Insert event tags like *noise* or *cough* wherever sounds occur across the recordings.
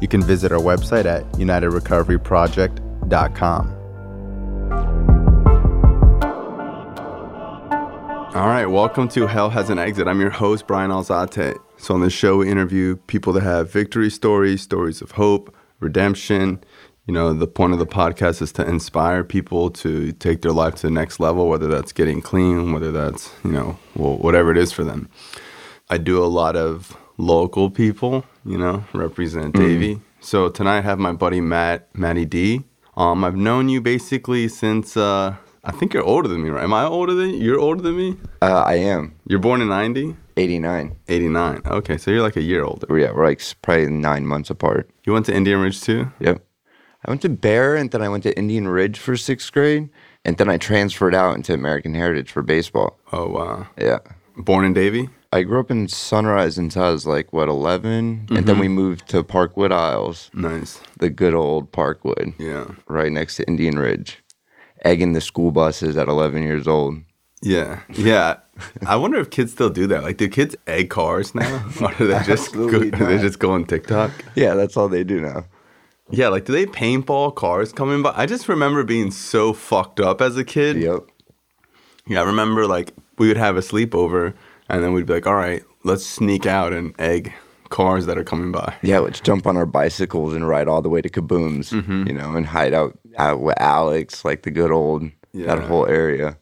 You can visit our website at unitedrecoveryproject.com. All right, welcome to Hell Has an Exit. I'm your host, Brian Alzate. So, on this show, we interview people that have victory stories, stories of hope, redemption. You know, the point of the podcast is to inspire people to take their life to the next level, whether that's getting clean, whether that's, you know, well, whatever it is for them. I do a lot of local people, you know, represent Davie. So tonight I have my buddy Matt, Matty D. Um, I've known you basically since uh, I think you're older than me, right? Am I older than you? You're older than me. Uh, I am You're born in '90, 89. '89. Okay, so you're like a year older. Yeah, we're like probably nine months apart. You went to Indian Ridge too. Yep. I went to Bear and then I went to Indian Ridge for sixth grade. And then I transferred out into American Heritage for baseball. Oh wow. Yeah. Born in Davie. I grew up in Sunrise until I was like, what, 11? And then we mm-hmm. moved to Parkwood Isles, Nice. the good old Parkwood, Yeah. right next to Indian Ridge. Egging the school buses at 11 years old. Yeah. Yeah. I wonder if kids still do that. Like, do kids egg cars now, *laughs* or do they just go, do they just go on TikTok? Yeah, that's all they do now. Yeah, like do they paintball cars coming by? I just remember being so fucked up as a kid. Yep. Yeah, I remember like we would have a sleepover and then we'd be like, all right, let's sneak out and egg cars that are coming by. Yeah, let's jump on our bicycles and ride all the way to Kaboom's, you know, and hide out, out with Alex, like the good old, Yeah. that whole area.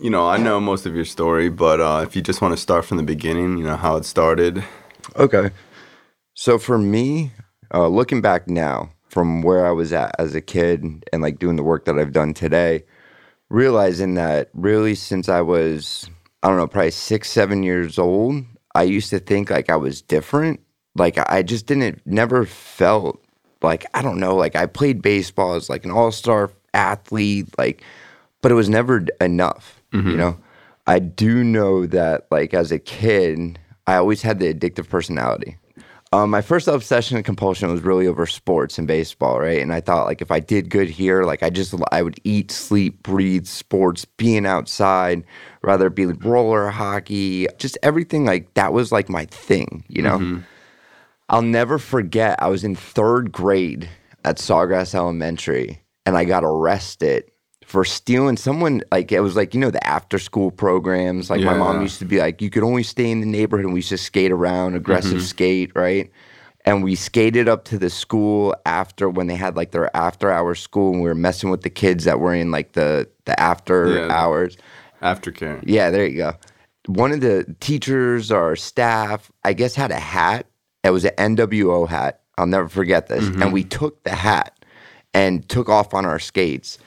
You know, I know most of your story, but uh, if you just want to start from the beginning, you know, how it started. Okay. So for me, uh, looking back now from where I was at as a kid and like doing the work that I've done today, realizing that really since I was, I don't know, probably six, seven years old, I used to think like I was different. Like I just didn't, never felt like, I don't know, like I played baseball as like an all star athlete, like, but it was never enough, you mm-hmm. know? I do know that like as a kid, I always had the addictive personality. Um, my first obsession and compulsion was really over sports and baseball, right? And I thought like if I did good here, like I just I would eat, sleep, breathe sports, being outside, rather it be roller hockey, just everything like that was like my thing, you know. I'll never forget. I was in third grade at Sawgrass Elementary, and I got arrested for stealing someone. Like it was like you know the after school programs. Like my mom used to be like, you could only stay in the neighborhood, and we used to skate around, aggressive mm-hmm. skate, right? And we skated up to the school after when they had like their after hour school, and we were messing with the kids that were in like the the after Yeah. hours. Aftercare. Yeah, there you go. One of the teachers or staff, I guess, had a hat. It was an NWO hat. I'll never forget this. And mm-hmm. we took the hat and took off on our skates.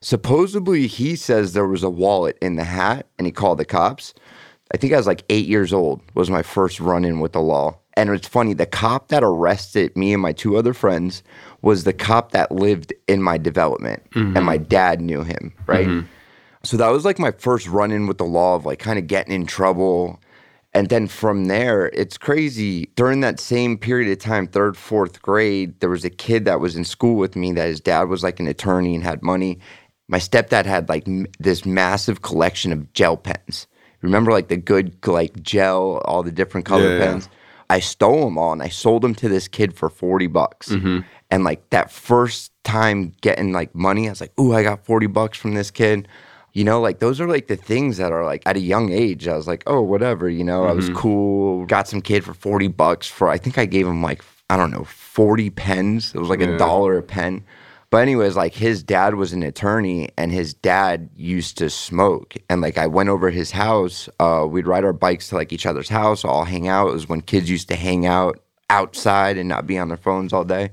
Supposedly, he says there was a wallet in the hat and he called the cops. I think I was like eight years old, was my first run in with the law. And it's funny, the cop that arrested me and my two other friends was the cop that lived in my development. And mm-hmm. my dad knew him, right? Mm-hmm. So that was like my first run in with the law of like kind of getting in trouble. And then from there, it's crazy. During that same period of time, third, fourth grade, there was a kid that was in school with me that his dad was like an attorney and had money. My stepdad had like m- this massive collection of gel pens. Remember like the good like gel, all the different color Yeah, yeah. pens? I stole them all and I sold them to this kid for 40 bucks. Mm-hmm. And like that first time getting like money, I was like, ooh, I got 40 bucks from this kid. You know, like those are like the things that are like at a young age, I was like, oh, whatever, you know, I was mm-hmm. cool. Got some kid for 40 bucks for, I think I gave him like, I don't know, 40 pens. It was like Yeah. a dollar a pen. But anyways, like his dad was an attorney and his dad used to smoke. And like I went over his house, uh, we'd ride our bikes to like each other's house, all hang out. It was when kids used to hang out outside and not be on their phones all day.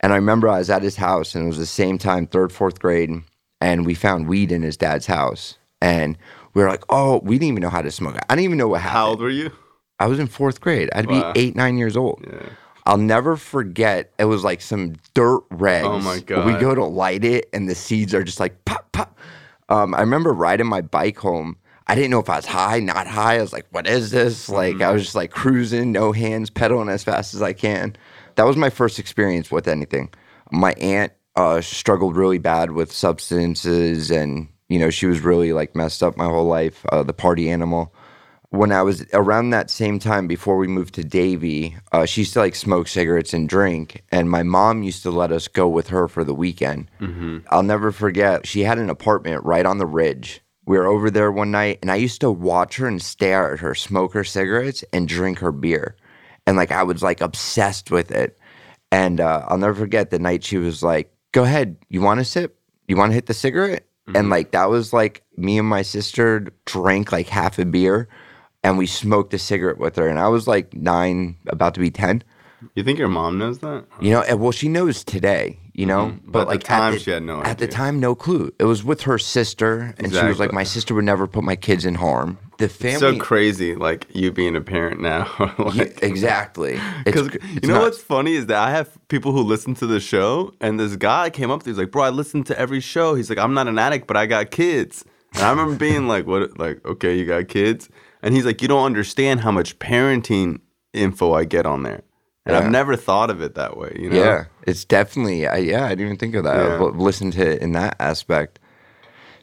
And I remember I was at his house and it was the same time, third, fourth grade, and we found weed in his dad's house. And we were like, oh, we didn't even know how to smoke. I didn't even know what happened. How old were you? I was in fourth grade. I'd Wow. be eight, nine years old. Yeah. I'll never forget. It was like some dirt rags. Oh my god! We go to light it, and the seeds are just like pop, pop. Um, I remember riding my bike home. I didn't know if I was high, not high. I was like, "What is this?" Like, I was just like cruising, no hands, pedaling as fast as I can. That was my first experience with anything. My aunt uh, struggled really bad with substances, and you know, she was really like messed up my whole life. Uh, the party animal when I was around that same time before we moved to Davie, uh, she used to like smoke cigarettes and drink, and my mom used to let us go with her for the weekend. I'll never forget. She had an apartment right on the ridge. We were over there one night, and I used to watch her and stare at her smoke her cigarettes and drink her beer, and like I was like obsessed with it. And uh, I'll never forget the night she was like, "Go ahead, you want to sip? You want to hit the cigarette?" And like that was like me and my sister drank like half a beer and we smoked a cigarette with her. And I was like nine, about to be 10. You think your mom knows that? You know, well, she knows today, you know, Mm-hmm. But at the time, she had no At the time, no clue. It was with her sister, and she was like, "My sister would never put my kids in harm." The family, So crazy, like you being a parent now. *laughs* Yeah, exactly. *laughs* Because you know nuts. what's funny is that I have people who listen to the show, and this guy came up to me, he's like, "Bro, I listen to every show." He's like, "I'm not an addict, but I got kids." And I remember being like, "What? Like, okay, you got kids?" And he's like, "You don't understand how much parenting info I get on there." And Yeah. I've never thought of it that way. You know? Yeah, it's definitely. I, yeah, I didn't even think of that. Yeah. I've listened to it in that aspect.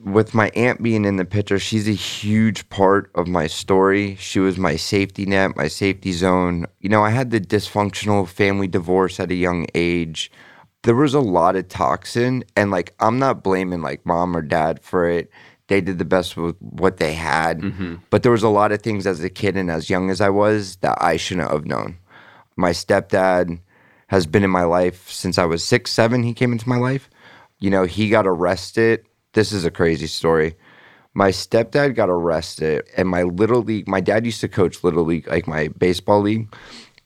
With my aunt being in the picture, she's a huge part of my story. She was my safety net, my safety zone. You know, I had the dysfunctional family divorce at a young age. There was a lot of toxin, and like, I'm not blaming like mom or dad for it. They did the best with what they had. But there was a lot of things as a kid and as young as I was that I shouldn't have known. My stepdad has been in my life since I was six, seven. He came into my life. You know, he got arrested. This is a crazy story. My stepdad got arrested, and my little league. My dad used to coach little league, like my baseball league,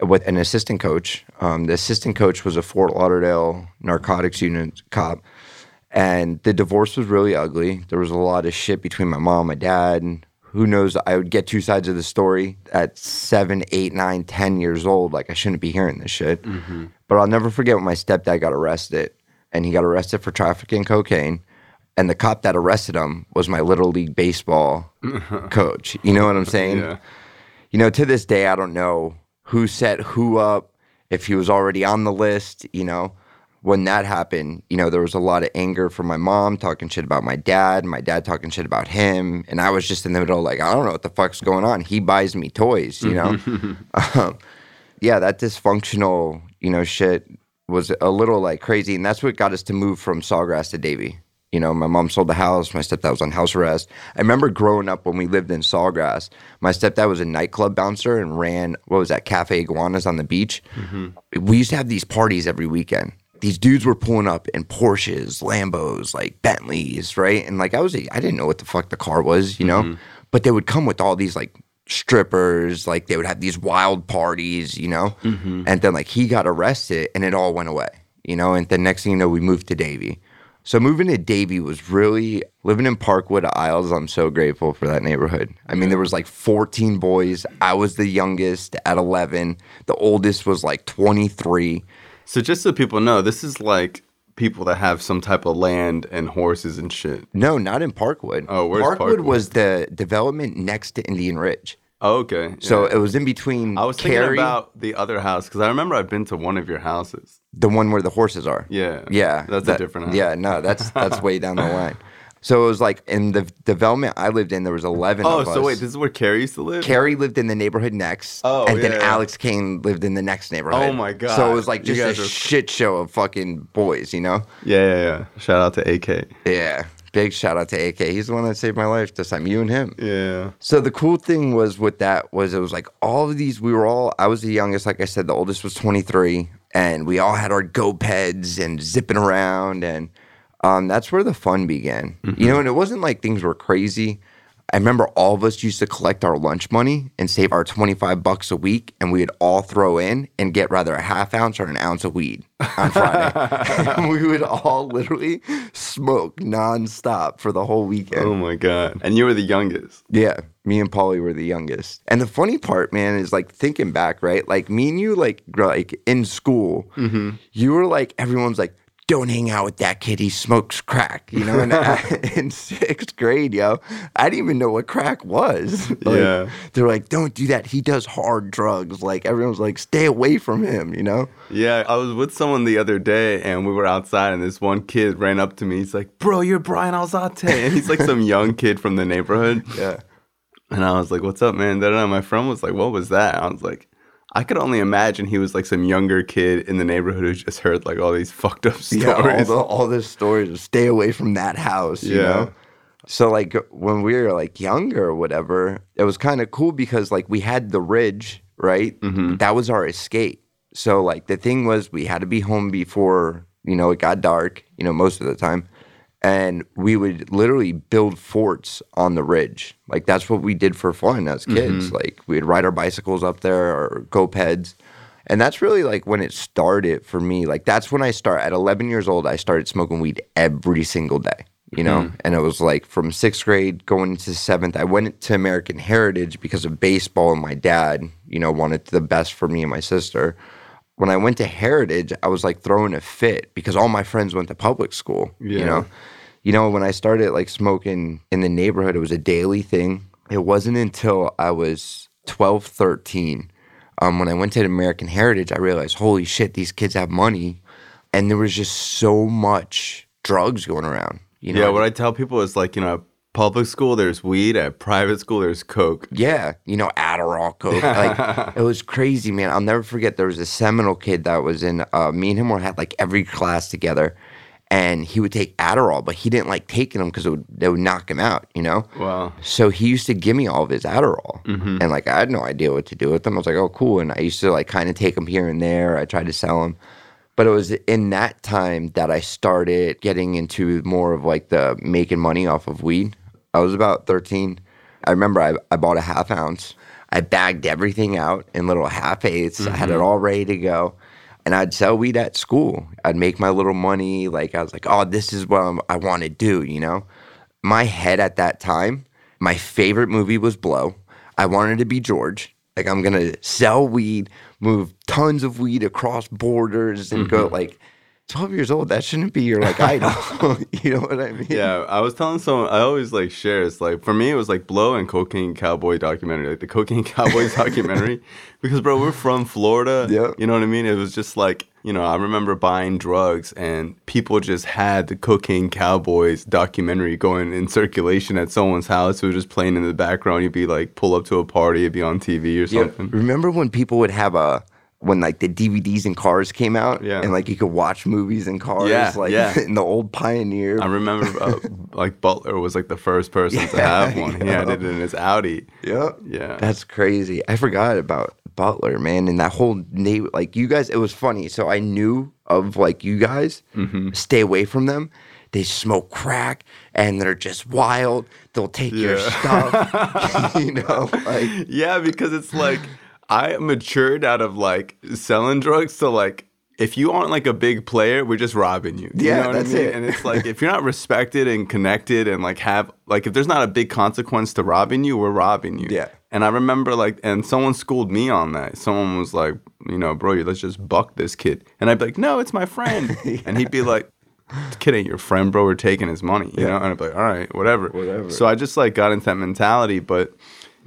with an assistant coach. Um, the assistant coach was a Fort Lauderdale narcotics unit cop, and the divorce was really ugly. There was a lot of shit between my mom, and my dad. and Who knows? I would get two sides of the story at seven, eight, nine, ten years old. Like I shouldn't be hearing this shit. Mm-hmm. But I'll never forget when my stepdad got arrested, and he got arrested for trafficking cocaine. And the cop that arrested him was my little league baseball *laughs* coach. You know what I'm saying? Yeah. You know, to this day, I don't know who set who up, if he was already on the list. You know, when that happened, you know, there was a lot of anger from my mom talking shit about my dad, my dad talking shit about him. And I was just in the middle, like, I don't know what the fuck's going on. He buys me toys, you know? *laughs* um, yeah, that dysfunctional, you know, shit was a little like crazy. And that's what got us to move from Sawgrass to Davie. You know, my mom sold the house. My stepdad was on house arrest. I remember growing up when we lived in Sawgrass. My stepdad was a nightclub bouncer and ran what was that Cafe Iguanas on the beach. We used to have these parties every weekend. These dudes were pulling up in Porsches, Lambos, like Bentleys, right? And like I was, I didn't know what the fuck the car was, you know. Mm-hmm. But they would come with all these like strippers, like they would have these wild parties, you know. Mm-hmm. And then like he got arrested, and it all went away, you know. And the next thing you know, we moved to Davie. So moving to Davie was really living in Parkwood Isles. I'm so grateful for that neighborhood. I mean, there was like 14 boys. I was the youngest at 11. The oldest was like 23. So just so people know, this is like people that have some type of land and horses and shit. No, not in Parkwood. Oh, where's Parkwood Parkwood? was the development next to Indian Ridge. Oh, okay. So yeah. it was in between I was thinking about the other house because I remember I've been to one of your houses. the one where the horses are. Yeah. Yeah, That's that- a different house. Yeah, no, that's that's *laughs* way down the line. So it was like in the development I lived in, there was eleven. Oh, so us. wait, this is where Carrie used to live? Carrie lived in the neighborhood next. Oh, and then yeah, yeah. Alex Kane lived in the next neighborhood. Oh, my God. So it was like just a are- shit show of fucking boys, you know? yeah, yeah, yeah. Shout out to AK. Yeah. Big shout out to AK. He's the one that saved my life this time. You and him. Yeah. So the cool thing was with that was it was like all of these we were all I was the youngest like I said the oldest was 23 and we all had our go-peds and zipping around and um, that's where the fun began. You know and it wasn't like things were crazy. I remember all of us used to collect our lunch money and save our 25 bucks a week, and we'd all throw in and get rather a half ounce or an ounce of weed on Friday. *laughs* *laughs* we would all literally smoke nonstop for the whole weekend. Oh my god! And you were the youngest. Yeah, me and Polly were the youngest. And the funny part, man, is like thinking back, right? Like me and you, like like in school, you were like everyone's like, don't hang out with that kid. He smokes crack, you know. And I, *laughs* *laughs* in sixth grade, yo, I didn't even know what crack was. *laughs* Like, Yeah. they're like, don't do that. He does hard drugs. Like everyone's like, stay away from him, you know. Yeah, I was with someone the other day and we were outside and this one kid ran up to me. He's like, Bro, you're Brian Alzate. And he's like some young kid from the neighborhood. Yeah. And I was like, What's up, man? Da. My friend was like, What was that? I was like, I could only imagine he was like some younger kid in the neighborhood who just heard like all these *laughs* fucked up stories. Yeah, all, the, all this stories of stay away from that house, you Yeah. know? So like when we were like younger or whatever, it was kind of cool because like we had the ridge, right? Mm-hmm. That was our escape. So like the thing was we had to be home before, you know, it got dark, you know, most of the time. And we would literally build forts on the ridge. Like that's what we did for fun as mm-hmm. kids. Like we'd ride our bicycles up there or go-peds. And that's really like when it started for me. Like that's when I start at 11 years old. I started smoking weed every single day. You know, mm-hmm. and it was like from sixth grade going into seventh. I went to American Heritage because of baseball, and my dad, you know, wanted the best for me and my sister. When I went to Heritage, I was like throwing a fit because all my friends went to public school. You know, you know, when I started like smoking in the neighborhood, it was a daily thing. It wasn't until I was 12, 13 um, when I went to American Heritage, I realized, holy shit, these kids have money. And there was just so much drugs going around. You know, yeah, what I tell people is like, you know, public school there's weed, at private school there's coke. Yeah, you know, Adderall, Coke. Like *laughs* it was crazy, man. I'll never forget. There was a Seminole kid that was in. Uh, me and him were had like every class together, and he would take Adderall, but he didn't like taking them because it would they would knock him out. You know. Wow. So he used to give me all of his Adderall, Mm-hmm. and like I had no idea what to do with them. I was like, oh, cool. And I used to like kind of take them here and there. I tried to sell them. But it was in that time that I started getting into more of like the making money off of weed. I was about 13. I remember I, I bought a half ounce. I bagged everything out in little half eighths. I had it all ready to go. And I'd sell weed at school. I'd make my little money. Like, I was like, oh, this is what I'm, I want to do, you know? My head at that time, my favorite movie was Blow. I wanted to be George. Like, I'm going to sell weed, move tons of weed across borders, and go mm-hmm. like 12 years old. That shouldn't be your like idol. *laughs* *laughs* you know what I mean? Yeah, I was telling someone I always like share. It's like for me, it was like Blow and Cocaine Cowboy documentary, like the Cocaine Cowboys *laughs* documentary, because bro, we're from Florida. Yeah. you know what I mean. It was just like you know, I remember buying drugs and people just had the Cocaine Cowboys documentary going in circulation at someone's house. It was just playing in the background. You'd be like, pull up to a party, it'd be on TV or Yeah, something. Remember when people would have a when like the DVDs and cars came out, Yeah. and like you could watch movies in cars, Yeah, like yeah. *laughs* in the old Pioneer. I remember uh, *laughs* like Butler was like the first person to have one. He yeah. had it in his Audi. Yep. Yeah. That's crazy. I forgot about Butler, man, and that whole neighbor. Like you guys, it was funny. So I knew of like you guys. Mm-hmm. Stay away from them. They smoke crack and they're just wild. They'll take your stuff. *laughs* you know, like Yeah, because it's like I matured out of like selling drugs to like if you aren't like a big player, we're just robbing you. You Yeah, know what that's I mean? it. And it's like *laughs* if you're not respected and connected and like have like if there's not a big consequence to robbing you, we're robbing you. Yeah. And I remember like and someone schooled me on that. Someone was like, you know, bro, let's just buck this kid. And I'd be like, no, it's my friend. *laughs* And he'd be like, this kid ain't your friend, bro. We're taking his money, you know. And I'd be like, all right, whatever. Whatever. So I just like got into that mentality, but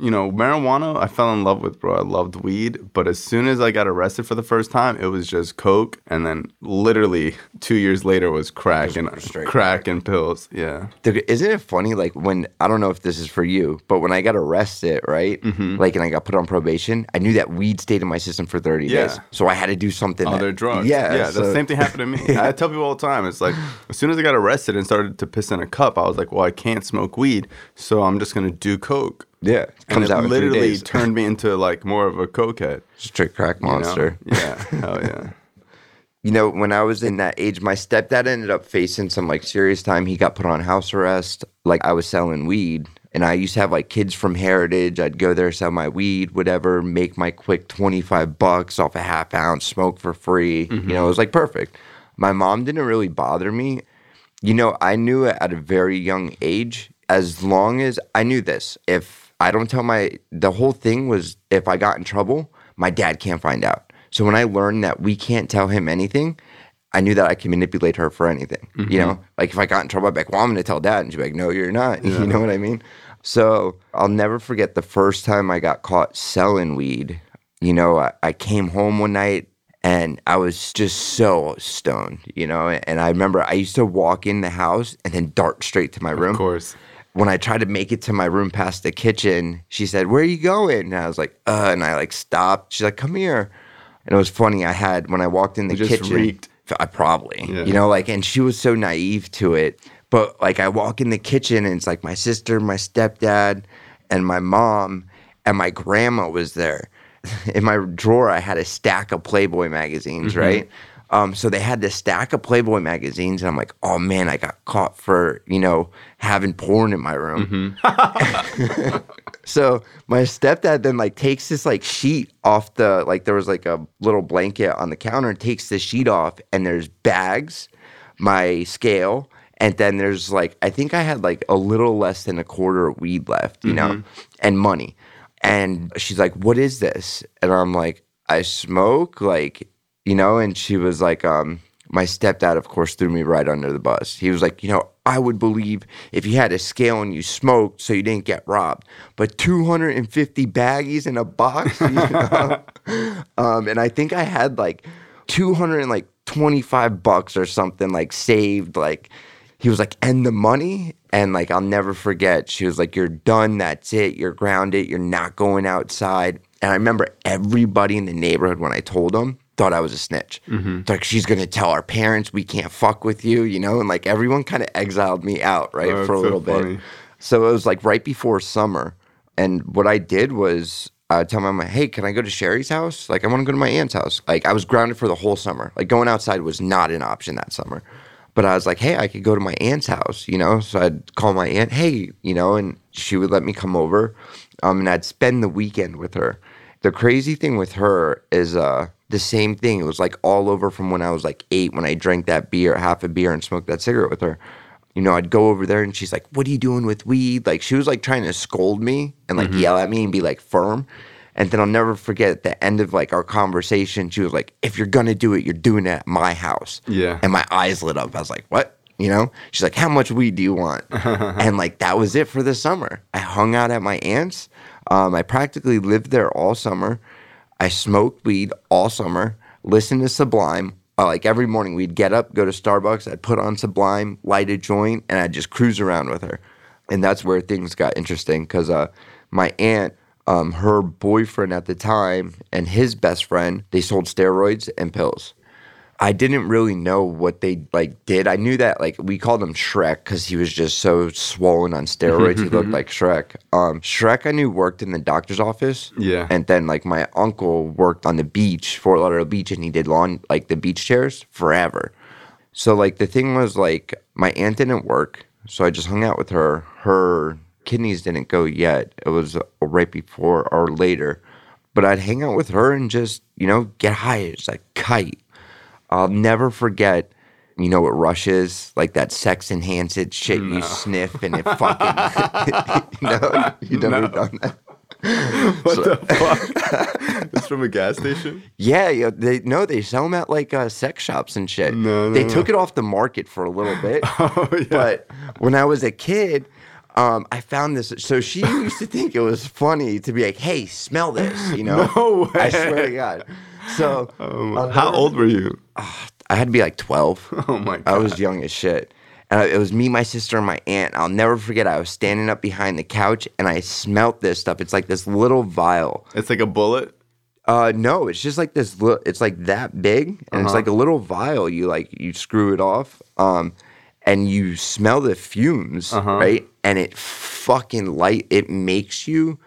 you know, marijuana I fell in love with, bro. I loved weed, but as soon as I got arrested for the first time, it was just coke, and then literally two years later was crack and straight crack and pills. Yeah, Dude, isn't it funny? Like when I don't know if this is for you, but when I got arrested, right? Mm-hmm. Like, and I got put on probation, I knew that weed stayed in my system for thirty Yeah. days, so I had to do something. other that, drugs. Yeah, yeah. so- the same thing happened to me. *laughs* I tell people all the time. It's like as soon as I got arrested and started to piss in a cup, I was like, well, I can't smoke weed, so I'm just gonna do coke. Yeah, it And it out literally *laughs* turned me into like more of a cokehead. Straight crack you know? monster. Yeah, oh yeah. *laughs* You know, when I was in that age, my stepdad ended up facing some like serious time. He got put on house arrest. Like I was selling weed And I used to have like kids from Heritage. I'd go there, sell my weed, whatever, make my quick 25 bucks off a half ounce, smoke for free. You know, mm-hmm. it was like perfect. My mom didn't really bother me. You know, I knew at a very young age, as long as I knew this, if I don't tell my, the whole thing was if I got in trouble, my dad can't find out. So when I learned that we can't tell him anything, I knew that I could manipulate her for anything. You mm-hmm. know, like if I got in trouble, I'd be like, well, I'm going to tell dad. And she'd be like, no, you're not. *laughs* You know what I mean? So I'll never forget the first time I got caught selling weed. You know, I, I came home one night and I was just so stoned, you know, and I remember I used to walk in the house and then dart straight to my room Of course. When I tried to make it to my room past the kitchen, she said, "Where are you going?" And I was like, "Uh," and I like stopped. She's like, "Come here," and it was funny. I had when I walked in the You kitchen, reeked. I probably, Yeah. you know, like, and she was so naive to it. But like, I walk in the kitchen and it's like my sister, my stepdad, and my mom, and my grandma was there. *laughs* In my drawer, I had a stack of Playboy magazines, Mm-hmm. right? Um, so they had this stack of Playboy magazines, and I'm like, oh man, I got caught for you know having porn in my room. Mm-hmm. *laughs* so my stepdad then like takes this like sheet off the like there was like a little blanket on the counter, and takes the sheet off, and there's bags, my scale, and then there's like I think I had like a little less than a quarter of weed left, you know, and money. And she's like, "What is this?" And I'm like, "I smoke." Like, you know. And she was like, "Um." My stepdad, of course, threw me right under the bus. He was like, "You know, I would believe if you had a scale and you smoked, so you didn't get robbed, but 250 baggies in a box." *laughs* You know? um, and I think I had like 225 bucks or something like saved like he was like and the money and like i'll never forget she was like you're done that's it you're grounded you're not going outside and i remember everybody in the neighborhood when i told them thought i was a snitch like she's gonna tell our parents we can't fuck with you you know and like everyone kind of exiled me out right Oh, for a so little funny. bit so it was like right before summer and what i did was I tell my mom, hey, can I go to Sherry's house? Like, I want to go to my aunt's house. Like, I was grounded for the whole summer. Like, going outside was not an option that summer. But I was like, hey, I could go to my aunt's house, you know? So I'd call my aunt, hey, you know, and she would let me come over. Um, and I'd spend the weekend with her. The crazy thing with her is uh, the same thing. It was like all over from when I was like eight, when I drank that beer, half a beer, and smoked that cigarette with her you know, I'd go over there and she's like, What are you doing with weed? Like, she was like trying to scold me and like yell at me and be like firm. And then I'll never forget at the end of like our conversation, she was like, If you're gonna do it, you're doing it at my house. Yeah. And my eyes lit up. I was like, What? You know? She's like, How much weed do you want? *laughs* and like, that was it for the summer. I hung out at my aunt's. Um, I practically lived there all summer. I smoked weed all summer, listened to Sublime. Like every morning, we'd get up, go to Starbucks, I'd put on Sublime, light a joint, and I'd just cruise around with her. And that's where things got interesting because uh, my aunt, um, her boyfriend at the time, and his best friend, they sold steroids and pills. I didn't really know what they like did. I knew that like we called him Shrek because he was just so swollen on steroids. he looked *laughs* like Shrek. Um, Shrek I knew worked in the doctor's office. Yeah. And then like my uncle worked on the beach, Fort Lauderdale Beach, and he did lawn like the beach chairs forever. So like the thing was like my aunt didn't work, so I just hung out with her. Her kidneys didn't go yet. It was uh, right before or later. But I'd hang out with her and just, you know, get high. It's like kite. I'll never forget, you know what Rush is? Like that sex enhanced shit you sniff and it fucking. *laughs* *laughs* no, you never No. done that. *laughs* What the fuck? it's from a gas station? Yeah, yeah, they no, they sell them at like uh, sex shops and shit. No, no, they no. took it off the market for a little bit. Oh, yeah. But when I was a kid, um, I found this. So she used to think it was funny to be like, "Hey, smell this," you know? No way. I swear to God. So *laughs* Um, how old were you? I had to be like twelve. *laughs* Oh my god. I was young as shit. And it was me, my sister, and my aunt. I'll never forget. I was standing up behind the couch and I smelt this stuff. It's like this little vial. It's like a bullet. Uh, no, it's just like this. Little, it's like that big, and it's Uh-huh. like a little vial. You like you screw it off, um, and you smell the fumes, Uh-huh. right? And it fucking light. It makes you.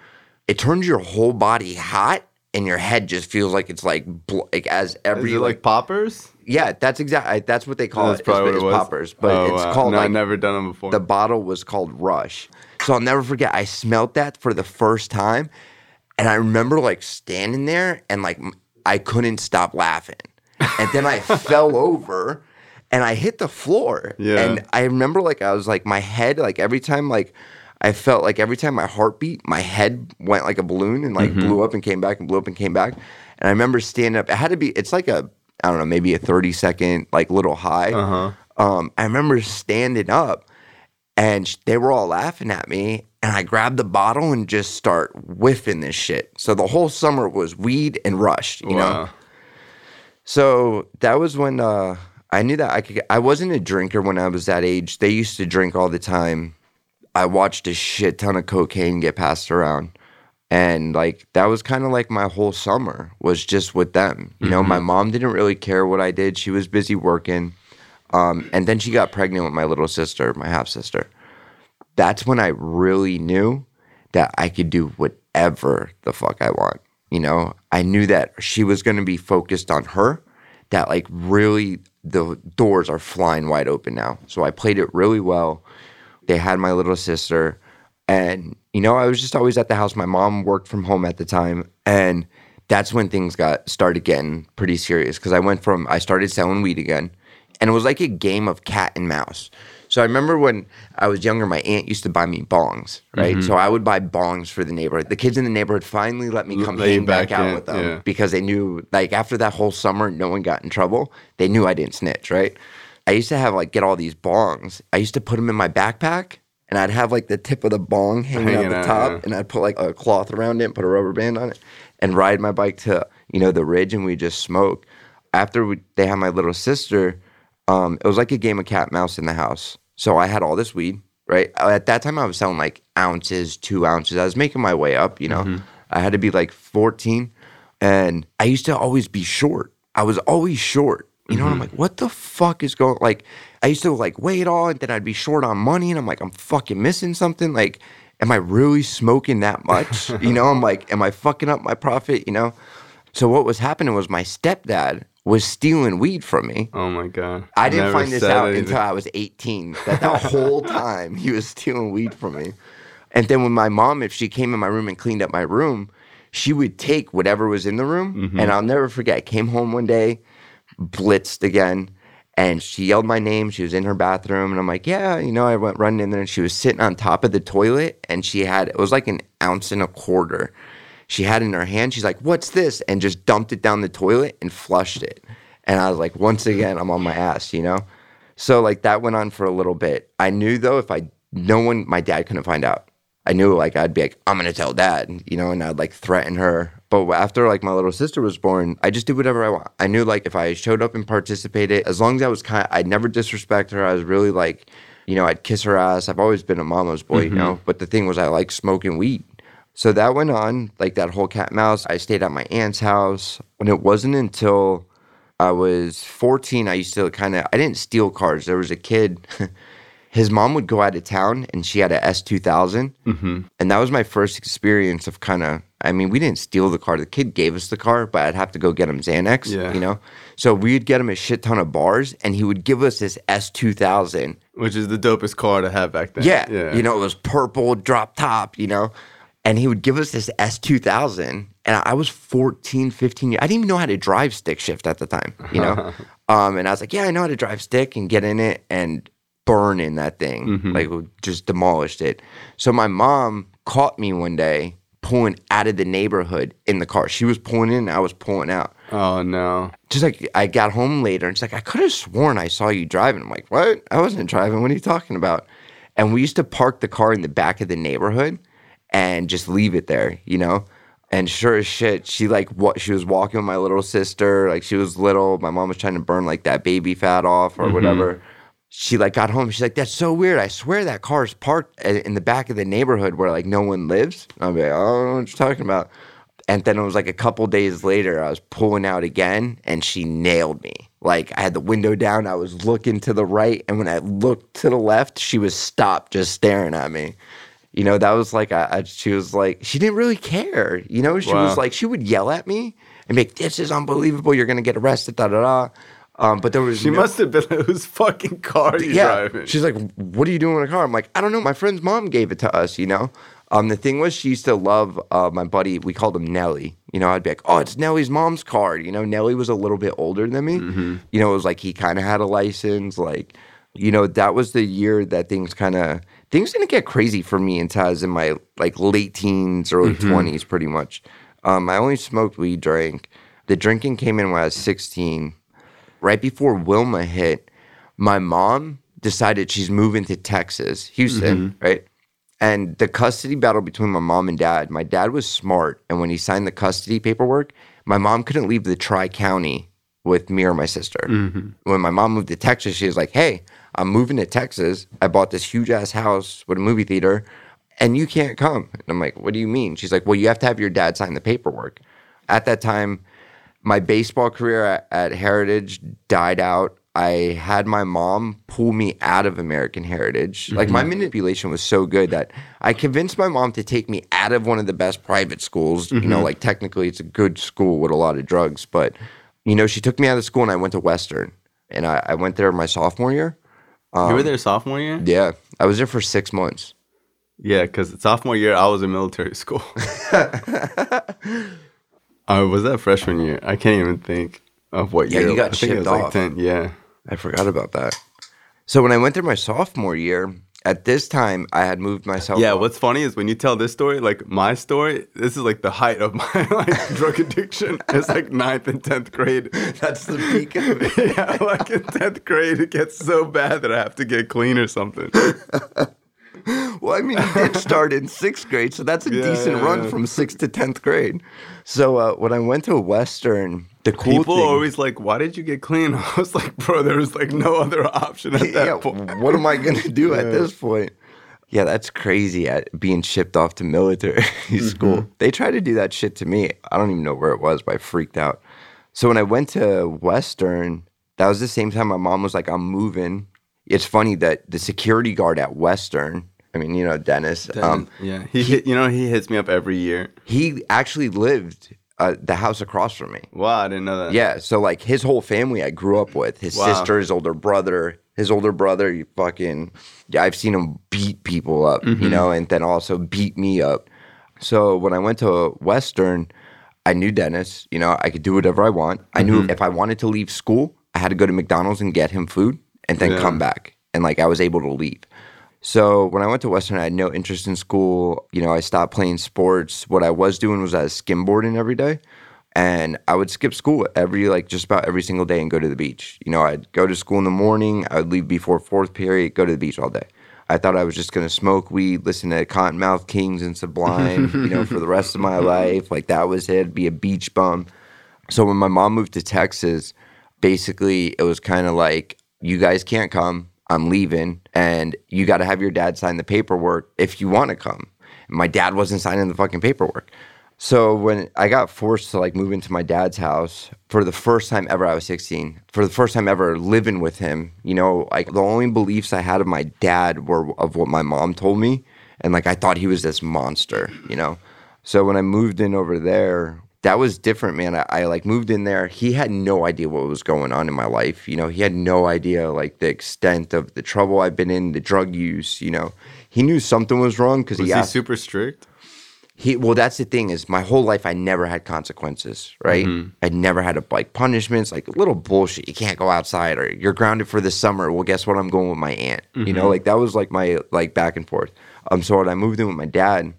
It turns your whole body hot, and your head just feels like it's like bl- like as every Is it like poppers? yeah. That's exactly that's what they call That's it. probably It's, what it was. poppers, but Oh, it's wow. called No, like I've never done them before. the bottle was called Rush. So I'll never forget. I smelled that for the first time, and I remember like standing there and like I couldn't stop laughing, and then I *laughs* fell over. And I hit the floor. Yeah. And I remember like I was like my head, like every time like I felt like every time my heart beat, my head went like a balloon and like blew up and came back and blew up and came back. And I remember standing up. It had to be. It's like a I don't know, maybe a thirty second like little high. Uh-huh. Um, I remember standing up, and sh- they were all laughing at me. And I grabbed the bottle and just start whiffing this shit. So the whole summer was weed and rush. You know. So that was when uh, I knew that I could. I wasn't a drinker when I was that age. They used to drink all the time. I watched a shit ton of cocaine get passed around, and like that was kind of like my whole summer was just with them. You know, my mom didn't really care what I did. She was busy working, um, and then she got pregnant with my little sister, my half sister. That's when I really knew that I could do whatever the fuck I want. You know, I knew that she was going to be focused on her, that like really the doors are flying wide open now. So I played it really well. They had my little sister, and you know, I was just always at the house. My mom worked from home at the time, and that's when things got started getting pretty serious because I went from I started selling weed again, and it was like a game of cat and mouse. So I remember when I was younger, my aunt used to buy me bongs, right? Mm-hmm. So I would buy bongs for the neighborhood. The kids in the neighborhood finally let me come hang back, back out in, with them yeah. because they knew, like, after that whole summer, no one got in trouble. They knew I didn't snitch, right? I used to have like get all these bongs. I used to put them in my backpack, and I'd have like the tip of the bong hanging, Hanging out the out, top, yeah. and I'd put like a cloth around it and put a rubber band on it, and ride my bike to you know the ridge, and we just smoke. After we, they had my little sister, um, it was like a game of cat and mouse in the house. So I had all this weed, right? At that time, I was selling like ounces, two ounces. I was making my way up, you know. I had to be like 14, and I used to always be short. I was always short. You know, and I'm like, what the fuck is going? Like, I used to like weigh it all, and then I'd be short on money, and I'm like, I'm fucking missing something. Like, am I really smoking that much? *laughs* you know, I'm like, am I fucking up my profit? You know. So what was happening was my stepdad was stealing weed from me. Oh my god. I didn't find this out anything. until I was 18. That the whole *laughs* time he was stealing weed from me. And then when my mom, if she came in my room and cleaned up my room, she would take whatever was in the room. Mm-hmm. And I'll never forget. I came home one day, blitzed again, and she yelled my name. She was in her bathroom, and I'm like, "Yeah, you know." I went running in there, and she was sitting on top of the toilet, and she had it was like an ounce and a quarter. She had it in her hand. She's like, "What's this?" and just dumped it down the toilet and flushed it. And I was like, once mm-hmm. again, I'm on my ass, you know. So like that went on for a little bit. I knew though, if I no one, my dad couldn't find out. I knew like I'd be like, I'm gonna tell dad, you know, and I'd like threaten her. But after like my little sister was born, I just did whatever I want. I knew like if I showed up and participated, as long as I was kind, I'd never disrespect her. I was really like, you know, I'd kiss her ass. I've always been a mama's boy, you know. But the thing was, I like smoking weed. So that went on, like that whole cat and mouse. I stayed at my aunt's house. And it wasn't until I was 14, I used to kind of, I didn't steal cars. There was a kid, *laughs* his mom would go out of town and she had a S2000. Mm-hmm. And that was my first experience of kind of, I mean, we didn't steal the car. The kid gave us the car, but I'd have to go get him Xanax, Yeah. you know? So we'd get him a shit ton of bars and he would give us this S2000 Which is the dopest car to have back then. yeah, Yeah. You know, it was purple, drop top, you know. And he would give us this S2000. And I was 14, 15 years. I didn't even know how to drive stick shift at the time, you know. *laughs* um, and I was like, yeah, I know how to drive stick and get in it and burn in that thing. Mm-hmm. Like, just demolished it. So my mom caught me one day pulling out of the neighborhood in the car. She was pulling in, I was pulling out Oh no. just like I got home later and she's like, I could have sworn I saw you driving. I'm like, what? I wasn't driving. What are you talking about? And we used to park the car in the back of the neighborhood and just leave it there, you know? And sure as shit, she like what she was walking with my little sister, like she was little. My mom was trying to burn like that baby fat off or mm-hmm. whatever. She like got home. She's like, "That's so weird. I swear that car is parked uh, in the back of the neighborhood where like no one lives." I'm like, "I don't know what you're talking about." And then it was like a couple days later, I was pulling out again and she nailed me. Like I had the window down, I was looking to the right, and when I looked to the left, she was stopped just staring at me. You know, that was like, I, I, she was like, she didn't really care. You know, she Wow. was like, she would yell at me and be like, this is unbelievable. You're going to get arrested, da da da. Um, but there was She no- must have been *laughs* like, whose fucking car you yeah. driving? She's like, "What are you doing in a car?" I'm like, "I don't know. My friend's mom gave it to us." You know. Um, the thing was, she used to love uh, my buddy. We called him Nelly. You know, I'd be like, "Oh, it's Nelly's mom's car." You know, Nelly was a little bit older than me. You know, it was like he kind of had a license. Like, you know, that was the year that things kind of things didn't get crazy for me until I was in my like late teens, early 20s, pretty much. Um, I only smoked weed, drank. The drinking came in when I was 16 right before Wilma hit, my mom decided she's moving to Texas, Houston, mm-hmm. right? And the custody battle between my mom and dad, my dad was smart. And when he signed the custody paperwork, my mom couldn't leave the Tri County with me or my sister. Mm-hmm. When my mom moved to Texas, she was like, hey, I'm moving to Texas. I bought this huge ass house with a movie theater and you can't come. And I'm like, what do you mean? She's like, well, you have to have your dad sign the paperwork. At that time, my baseball career at, at Heritage died out. I had my mom pull me out of American Heritage. Like my mm-hmm. manipulation was so good that I convinced my mom to take me out of one of the best private schools. You know, mm-hmm. like technically it's a good school with a lot of drugs, but you know, she took me out of school and I went to Western. And I, I went there my sophomore year. you were um, there sophomore year? Yeah. I was there for six months. Yeah, because sophomore year I was in military school. *laughs* *laughs* uh, was that freshman year? I can't even think of what year. Yeah, year. you got I think it shipped was like 10, yeah. I forgot about that. So when I went through my sophomore year, at this time I had moved myself. Yeah, up- what's funny is when you tell this story, like my story, this is like the height of *laughs* my like drug addiction. It's like ninth and tenth grade. *laughs* That's the peak of it. *laughs* yeah, like in tenth grade, it gets so bad that I have to get clean or something. Well, I mean, you did start in sixth grade, so that's a Yeah, decent yeah, run yeah. from sixth to tenth grade. So uh, when I went to Western, the cool People thing, always like, "Why did you get clean?" *laughs* I was like, "Bro, there was like no other option at that yeah, point." *laughs* what am I gonna do at this point? Yeah, that's crazy. At being shipped off to military *laughs* Mm-hmm. school, they tried to do that shit to me. I don't even know where it was, but I freaked out. So when I went to Western, that was the same time my mom was like, "I'm moving." It's funny that the security guard at Western, I mean, you know, Dennis, um, yeah, he, hit, you know he hits me up every year. he actually lived uh, the house across from me. Wow, I didn't know that. Yeah, so like his whole family I grew up with, his Wow. sister, his older brother, his older brother, you fucking yeah, I've seen him beat people up, Mm-hmm. you know, and then also beat me up. So when I went to Western, I knew Dennis, you know, I could do whatever I want. I Mm-hmm. knew if I wanted to leave school, I had to go to McDonald's and get him food and then Yeah. come back. And like I was able to leave. So when I went to Western, I had no interest in school. You know, I stopped playing sports. What I was doing was I was skimboarding every day. And I would skip school every like just about every single day and go to the beach. You know, I'd go to school in the morning, I would leave before fourth period, go to the beach all day. I thought I was just gonna smoke weed, listen to Kottonmouth Kings and Sublime, you know, for the rest of my *laughs* life. Like that was it, be a beach bum. So when my mom moved to Texas, basically it was kind of like, you guys can't come. I'm leaving, and you got to have your dad sign the paperwork if you want to come. And My dad wasn't signing the fucking paperwork. So when I got forced to like move into my dad's house for the first time ever, I was 16. For the first time ever living with him, you know, like the only beliefs I had of my dad were of what my mom told me, and like I thought he was this monster, you know. So when I moved in over there, that was different, man. I, I like moved in there. He had no idea what was going on in my life. You know, he had no idea like the extent of the trouble I've been in, the drug use. You know, he knew something was wrong because he he asked. super strict? He well, that's the thing is my whole life I never had consequences, right? I never had a like punishments, like a little bullshit. You can't go outside or you're grounded for the summer. Well, guess what? I'm going with my aunt. You know, like that was like my like back and forth. Um, so when I moved in with my dad,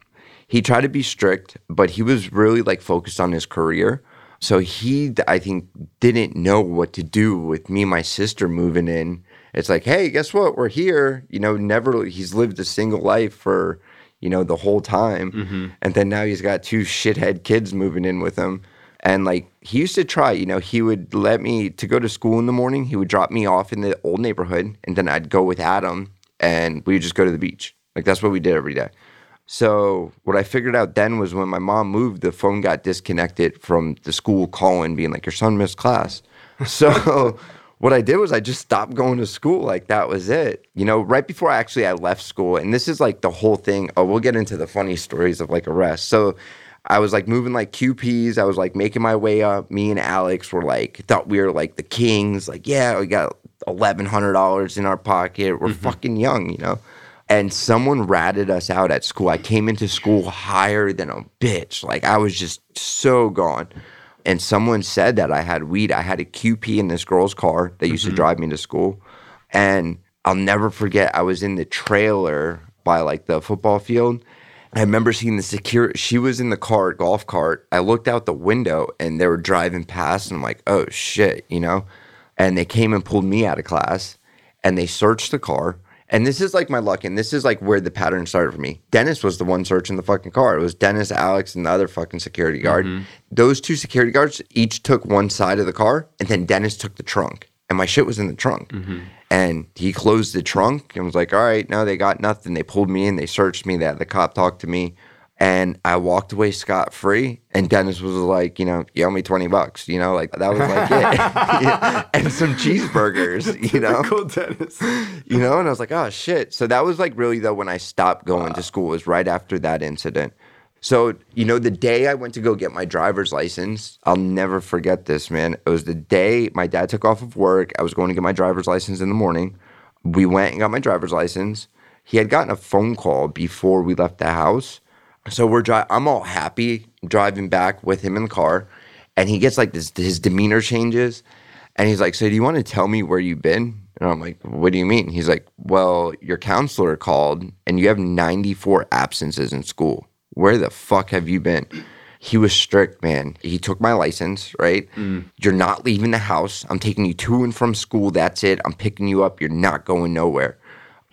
he tried to be strict, but he was really like focused on his career. So he, I think, didn't know what to do with me and my sister moving in. It's like, hey, guess what? We're here. You know, never. He's lived a single life for you know the whole time, mm-hmm. and then now he's got two shithead kids moving in with him. And like he used to try, you know, he would let me to go to school in the morning. He would drop me off in the old neighborhood, and then I'd go with Adam, and we would just go to the beach. Like that's what we did every day. So what I figured out then was when my mom moved, the phone got disconnected from the school calling, being like, "Your son missed class." So *laughs* what I did was I just stopped going to school. Like that was it. You know, right before I actually I left school, and this is like the whole thing. Oh, we'll get into the funny stories of like arrest. So I was like moving like QPs. I was like making my way up. Me and Alex were like thought we were like the kings. Like, yeah, we got eleven hundred dollars in our pocket. We're mm-hmm. fucking young, you know. And someone ratted us out at school. I came into school higher than a bitch. Like I was just so gone. And someone said that I had weed. I had a QP in this girl's car that used to mm-hmm. drive me to school. And I'll never forget, I was in the trailer by like the football field. I remember seeing the security. She was in the cart, golf cart. I looked out the window and they were driving past, and I'm like, oh shit, you know? And they came and pulled me out of class and they searched the car. And this is like my luck, and this is like where the pattern started for me. Dennis was the one searching the fucking car. It was Dennis, Alex, and the other fucking security guard. Mm-hmm. Those two security guards each took one side of the car, and then Dennis took the trunk. And my shit was in the trunk. Mm-hmm. And he closed the trunk and was like, all right, no, they got nothing. They pulled me in, they searched me, that the cop talked to me. And I walked away scot free. And Dennis was like, you know, you owe me 20 bucks, you know, like that was like it. *laughs* *laughs* and some cheeseburgers, *laughs* you know, Cool, Dennis. you know, and I was like, oh shit. So that was like really though when I stopped going to school was right after that incident. So, you know, the day I went to go get my driver's license, I'll never forget this, man. It was the day my dad took off of work. I was going to get my driver's license in the morning. We went and got my driver's license. He had gotten a phone call before we left the house. So we're driving, I'm all happy driving back with him in the car. And he gets like this, his demeanor changes. And he's like, So do you want to tell me where you've been? And I'm like, What do you mean? He's like, Well, your counselor called and you have 94 absences in school. Where the fuck have you been? He was strict, man. He took my license, right? Mm. You're not leaving the house. I'm taking you to and from school. That's it. I'm picking you up. You're not going nowhere.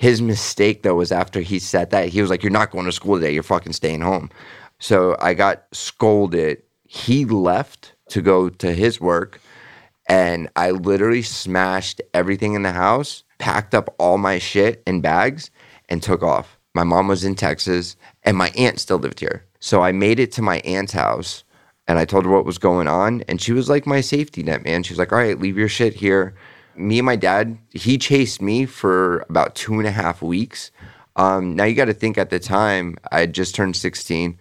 His mistake, though, was after he said that, he was like, You're not going to school today. You're fucking staying home. So I got scolded. He left to go to his work. And I literally smashed everything in the house, packed up all my shit in bags, and took off. My mom was in Texas, and my aunt still lived here. So I made it to my aunt's house and I told her what was going on. And she was like my safety net, man. She was like, all right, leave your shit here. Me and my dad, he chased me for about two and a half weeks. Um, now you got to think at the time, I had just turned 16.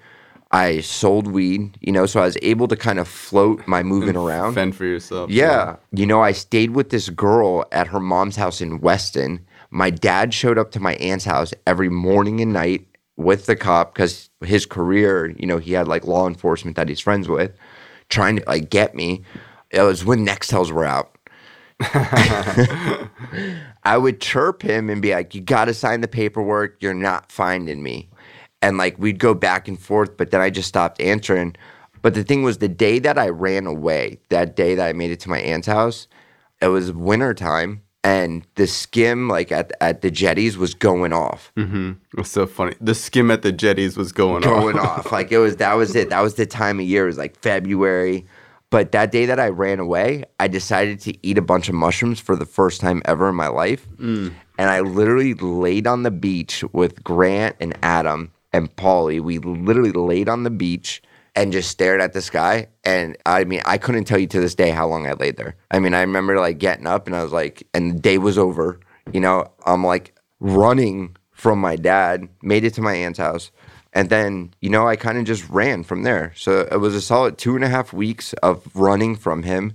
I sold weed, you know, so I was able to kind of float my moving around. Fend for yourself. Yeah. You know, I stayed with this girl at her mom's house in Weston. My dad showed up to my aunt's house every morning and night with the cop because his career, you know, he had like law enforcement that he's friends with, trying to like get me. It was when Nextels were out. *laughs* I would chirp him and be like, You got to sign the paperwork. You're not finding me. And like we'd go back and forth, but then I just stopped answering. But the thing was, the day that I ran away, that day that I made it to my aunt's house, it was winter time and the skim like at, at the jetties was going off. Mm-hmm. It was so funny. The skim at the jetties was going, Going off. off. Like it was that was it. That was the time of year. It was like February. But that day that I ran away, I decided to eat a bunch of mushrooms for the first time ever in my life. Mm. And I literally laid on the beach with Grant and Adam and Paulie. We literally laid on the beach and just stared at the sky. And I mean, I couldn't tell you to this day how long I laid there. I mean, I remember like getting up and I was like, and the day was over. You know, I'm like running from my dad, made it to my aunt's house. And then, you know, I kind of just ran from there. So it was a solid two and a half weeks of running from him.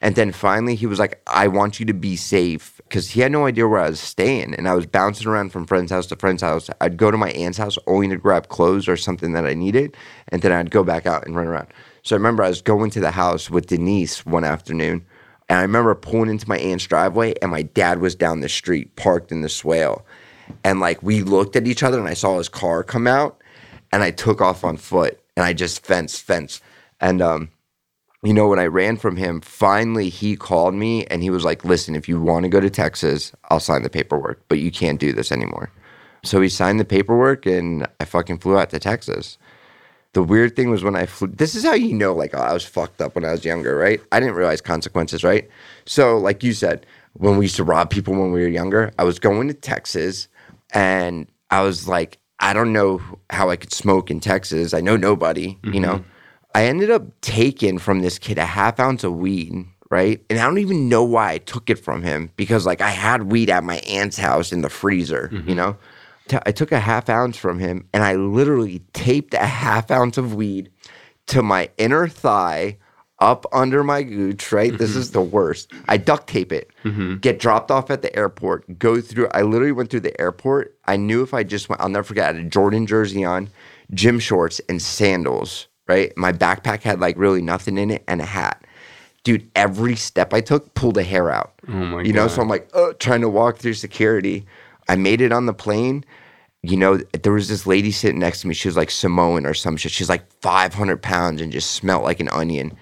And then finally, he was like, I want you to be safe. Because he had no idea where I was staying. And I was bouncing around from friend's house to friend's house. I'd go to my aunt's house only to grab clothes or something that I needed. And then I'd go back out and run around. So I remember I was going to the house with Denise one afternoon. And I remember pulling into my aunt's driveway, and my dad was down the street, parked in the swale. And like we looked at each other, and I saw his car come out, and I took off on foot, and I just fenced, fenced. And um, you know, when I ran from him, finally he called me and he was like, listen, if you want to go to Texas, I'll sign the paperwork, but you can't do this anymore. So he signed the paperwork and I fucking flew out to Texas. The weird thing was when I flew, this is how you know, like, I was fucked up when I was younger, right? I didn't realize consequences, right? So, like you said, when we used to rob people when we were younger, I was going to Texas and I was like, I don't know how I could smoke in Texas. I know nobody, you mm-hmm. know? I ended up taking from this kid a half ounce of weed, right? And I don't even know why I took it from him because, like, I had weed at my aunt's house in the freezer, you mm-hmm. know? I took a half ounce from him and I literally taped a half ounce of weed to my inner thigh, up under my gooch, right? This is the worst. I duct tape it, get dropped off at the airport, go through. I literally went through the airport. I knew if I just went, I'll never forget, I had a Jordan jersey on, gym shorts, and sandals, right? My backpack had like really nothing in it and a hat. Dude, every step I took pulled a hair out. Oh my You know, so I'm like, uh, trying to walk through security. I made it on the plane. You know, there was this lady sitting next to me. She was like Samoan or some shit. She's like 500 pounds and just smelled like an onion.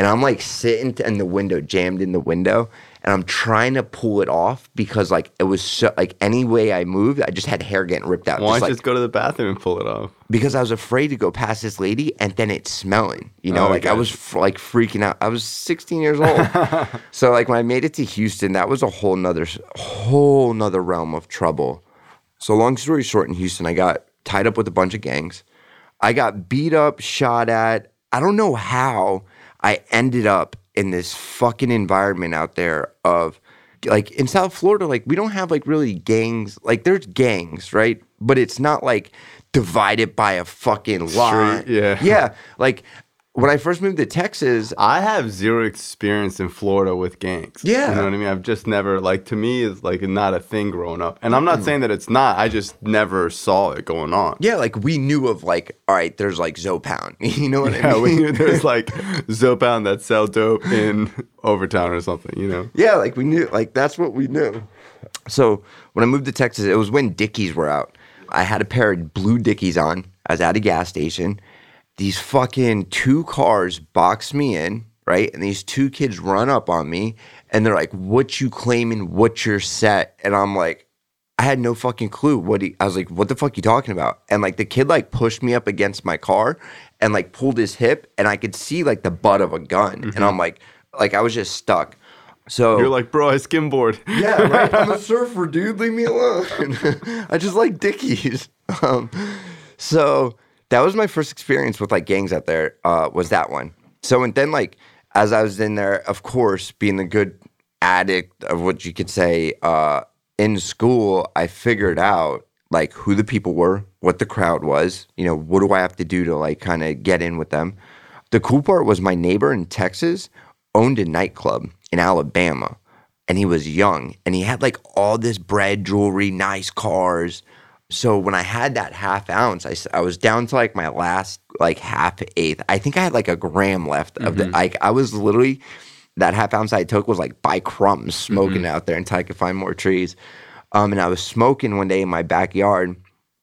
And I'm like sitting in the window, jammed in the window, and I'm trying to pull it off because like it was so like any way I moved, I just had hair getting ripped out. Why just, don't you like, just go to the bathroom and pull it off? because I was afraid to go past this lady and then it's smelling. You know, Oh, like I was f- like freaking out. I was 16 years old. *laughs* so like when I made it to Houston, that was a whole nother whole nother realm of trouble. So long story short, in Houston, I got tied up with a bunch of gangs. I got beat up, shot at. I don't know how I ended up in this fucking environment out there of like in South Florida, like we don't have like really gangs. Like there's gangs, right? But it's not like divided by a fucking line. yeah. Yeah. Like when I first moved to Texas, I have zero experience in Florida with gangs. Yeah. You know what I mean? I've just never, like, to me, it's like not a thing growing up. And I'm not mm. saying that it's not, I just never saw it going on. yeah, like we knew of like, all right, there's like Zoe Pound. *laughs* You know what I mean? we knew there's like *laughs* Zoe Pound that sell dope in Overtown or something, you know? Yeah, like we knew, like that's what we knew. So when I moved to Texas, it was when Dickies were out. I had a pair of blue Dickies on. I was at a gas station. These fucking two cars box me in, right? And these two kids run up on me and they're like, What you claiming? What's your set? And I'm like, I had no fucking clue what he, I was like, what the fuck you talking about? And like the kid like pushed me up against my car and like pulled his hip and I could see like the butt of a gun. And I'm like, like I was just stuck. So You're like, bro, I skimboard. yeah, right. I'm a *laughs* surfer, dude. Leave me alone. *laughs* I just like Dickies. *laughs* Um, so that was my first experience with like gangs out there. Uh, was that one? So and then like as I was in there, of course, being the good addict of what you could say uh, in school, I figured out like who the people were, what the crowd was. You know, what do I have to do to like kind of get in with them? The cool part was my neighbor in Texas owned a nightclub in Alabama and he was young and he had like all this bread jewelry, nice cars. So when I had that half ounce, I, I was down to like my last like half eighth. I think I had like a gram left of the like I was literally that half ounce I took was like by crumbs smoking out there until I could find more trees. Um, and I was smoking one day in my backyard.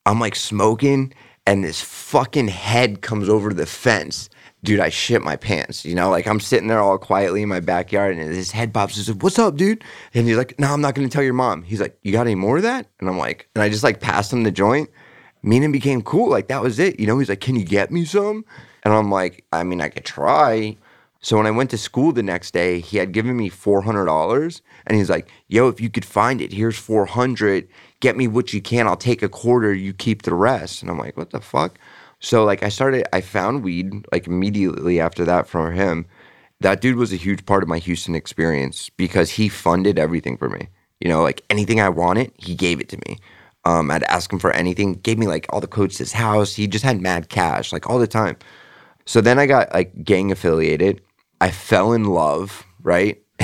I'm like smoking, and this fucking head comes over the fence. Dude, I shit my pants. You know, like I'm sitting there all quietly in my backyard, and his head pops. He's like, "What's up, dude?" And he's like, "No, I'm not gonna tell your mom." He's like, "You got any more of that?" And I'm like, and I just like passed him the joint. Me and him became cool. Like that was it. You know, he's like, "Can you get me some?" And I'm like, "I mean, I could try." So when I went to school the next day, he had given me four hundred dollars, and he's like, "Yo, if you could find it, here's four hundred. Get me what you can. I'll take a quarter. You keep the rest." And I'm like, "What the fuck?" So like I started, I found weed like immediately after that from him. That dude was a huge part of my Houston experience because he funded everything for me. You know, like anything I wanted, he gave it to me. Um, I'd ask him for anything, gave me like all the codes to his house. He just had mad cash, like all the time. So then I got like gang affiliated. I fell in love, right? *laughs*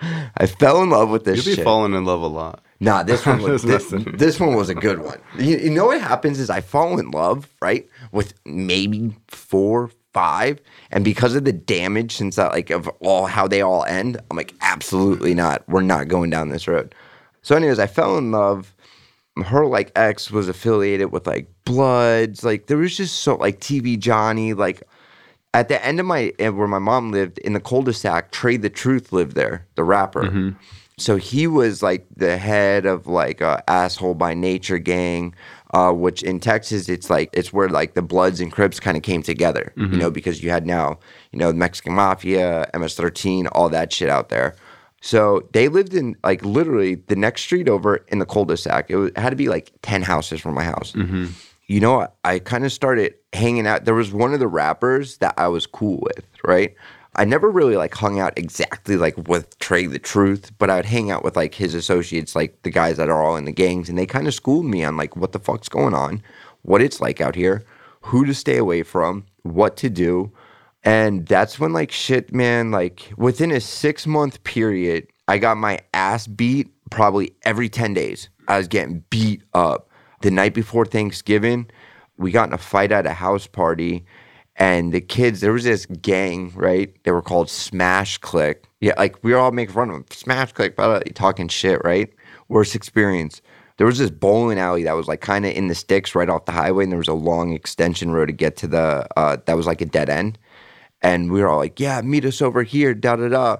I fell in love with this You'll be shit. falling in love a lot. Nah, this one *laughs* was this, this one was a good one. You, you know what happens is I fall in love, right, with maybe four, five, and because of the damage, since I like of all how they all end, I'm like, absolutely not. We're not going down this road. So, anyways, I fell in love. Her like ex was affiliated with like Bloods. Like there was just so like TV Johnny. Like at the end of my eh, where my mom lived in the cul-de-sac, Trae the Truth lived there, the rapper. So he was like the head of like a asshole by nature gang, uh, which in Texas it's like it's where like the Bloods and Crips kind of came together, you know, because you had now you know the Mexican Mafia, MS-13, all that shit out there. So they lived in like literally the next street over in the cul-de-sac. It, was, it had to be like ten houses from my house. You know, I, I kind of started hanging out. There was one of the rappers that I was cool with, right? I never really like hung out exactly like with Trae the Truth, but I would hang out with like his associates, like the guys that are all in the gangs, and they kind of schooled me on like what the fuck's going on, what it's like out here, who to stay away from, what to do. And that's when, like, shit, man, like within a six month period, I got my ass beat probably every 10 days. I was getting beat up. The night before Thanksgiving, we got in a fight at a house party. And the kids, there was this gang, right? They were called Smash Click. Yeah, like we all making fun of them. Smash Click, blah, talking shit, right? Worst experience. There was this bowling alley that was like kind of in the sticks right off the highway, and there was a long extension road to get to the, uh, that was like a dead end. And we were all like, yeah, meet us over here, da da da.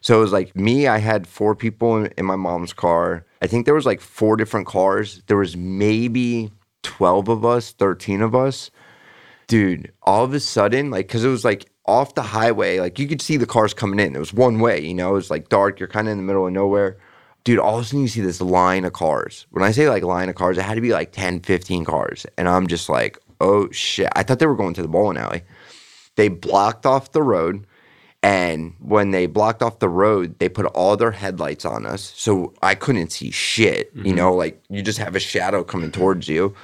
So it was like me, I had four people in, in my mom's car. I think there was like four different cars. There was maybe 12 of us, 13 of us. Dude, all of a sudden, like, cause it was like off the highway, like you could see the cars coming in. It was one way, you know, it was like dark. You're kind of in the middle of nowhere. Dude, all of a sudden you see this line of cars. When I say like line of cars, it had to be like 10, 15 cars. And I'm just like, oh shit. I thought they were going to the bowling alley. They blocked off the road. And when they blocked off the road, they put all their headlights on us. So I couldn't see shit. You mm-hmm. know, like you just have a shadow coming towards you.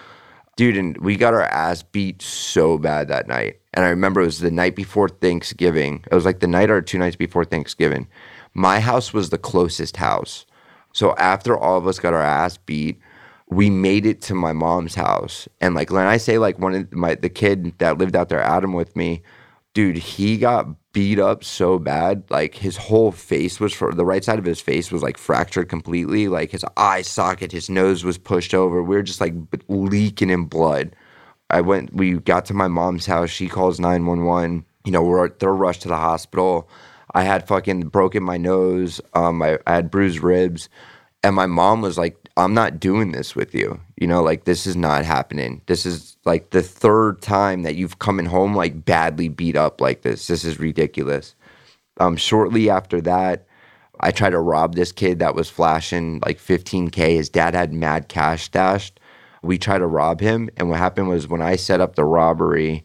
Dude, and we got our ass beat so bad that night. And I remember it was the night before Thanksgiving. It was like the night or two nights before Thanksgiving. My house was the closest house. So after all of us got our ass beat, we made it to my mom's house. And like when I say like one of my the kid that lived out there, Adam with me, dude, he got beat up so bad. Like his whole face was for the right side of his face was like fractured completely. Like his eye socket, his nose was pushed over. We were just like leaking in blood. I went, we got to my mom's house. She calls 911. You know, we're, they're rushed to the hospital. I had fucking broken my nose. Um, I, I had bruised ribs. And my mom was like, I'm not doing this with you. You know, like this is not happening. This is like the third time that you've coming home like badly beat up like this. This is ridiculous. Um, shortly after that, I tried to rob this kid that was flashing like 15K. His dad had mad cash stashed. We tried to rob him. And what happened was when I set up the robbery,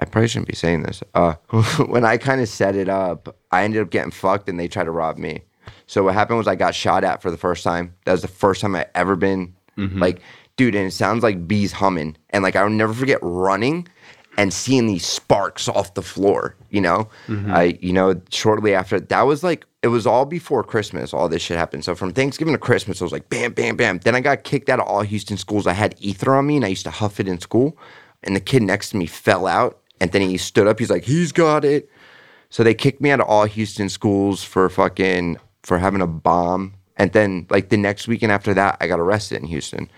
I probably shouldn't be saying this. Uh, *laughs* when I kind of set it up, I ended up getting fucked and they tried to rob me. So what happened was I got shot at for the first time. That was the first time I ever been like, dude, and it sounds like bees humming. And like I'll never forget running and seeing these sparks off the floor, you know? Mm-hmm. I, you know, shortly after that was like it was all before Christmas, all this shit happened. So from Thanksgiving to Christmas, I was like bam, bam, bam. Then I got kicked out of all Houston schools. I had ether on me and I used to huff it in school. And the kid next to me fell out and then he stood up. He's like, he's got it. So they kicked me out of all Houston schools for fucking for having a bomb. And then like the next weekend after that, I got arrested in Houston.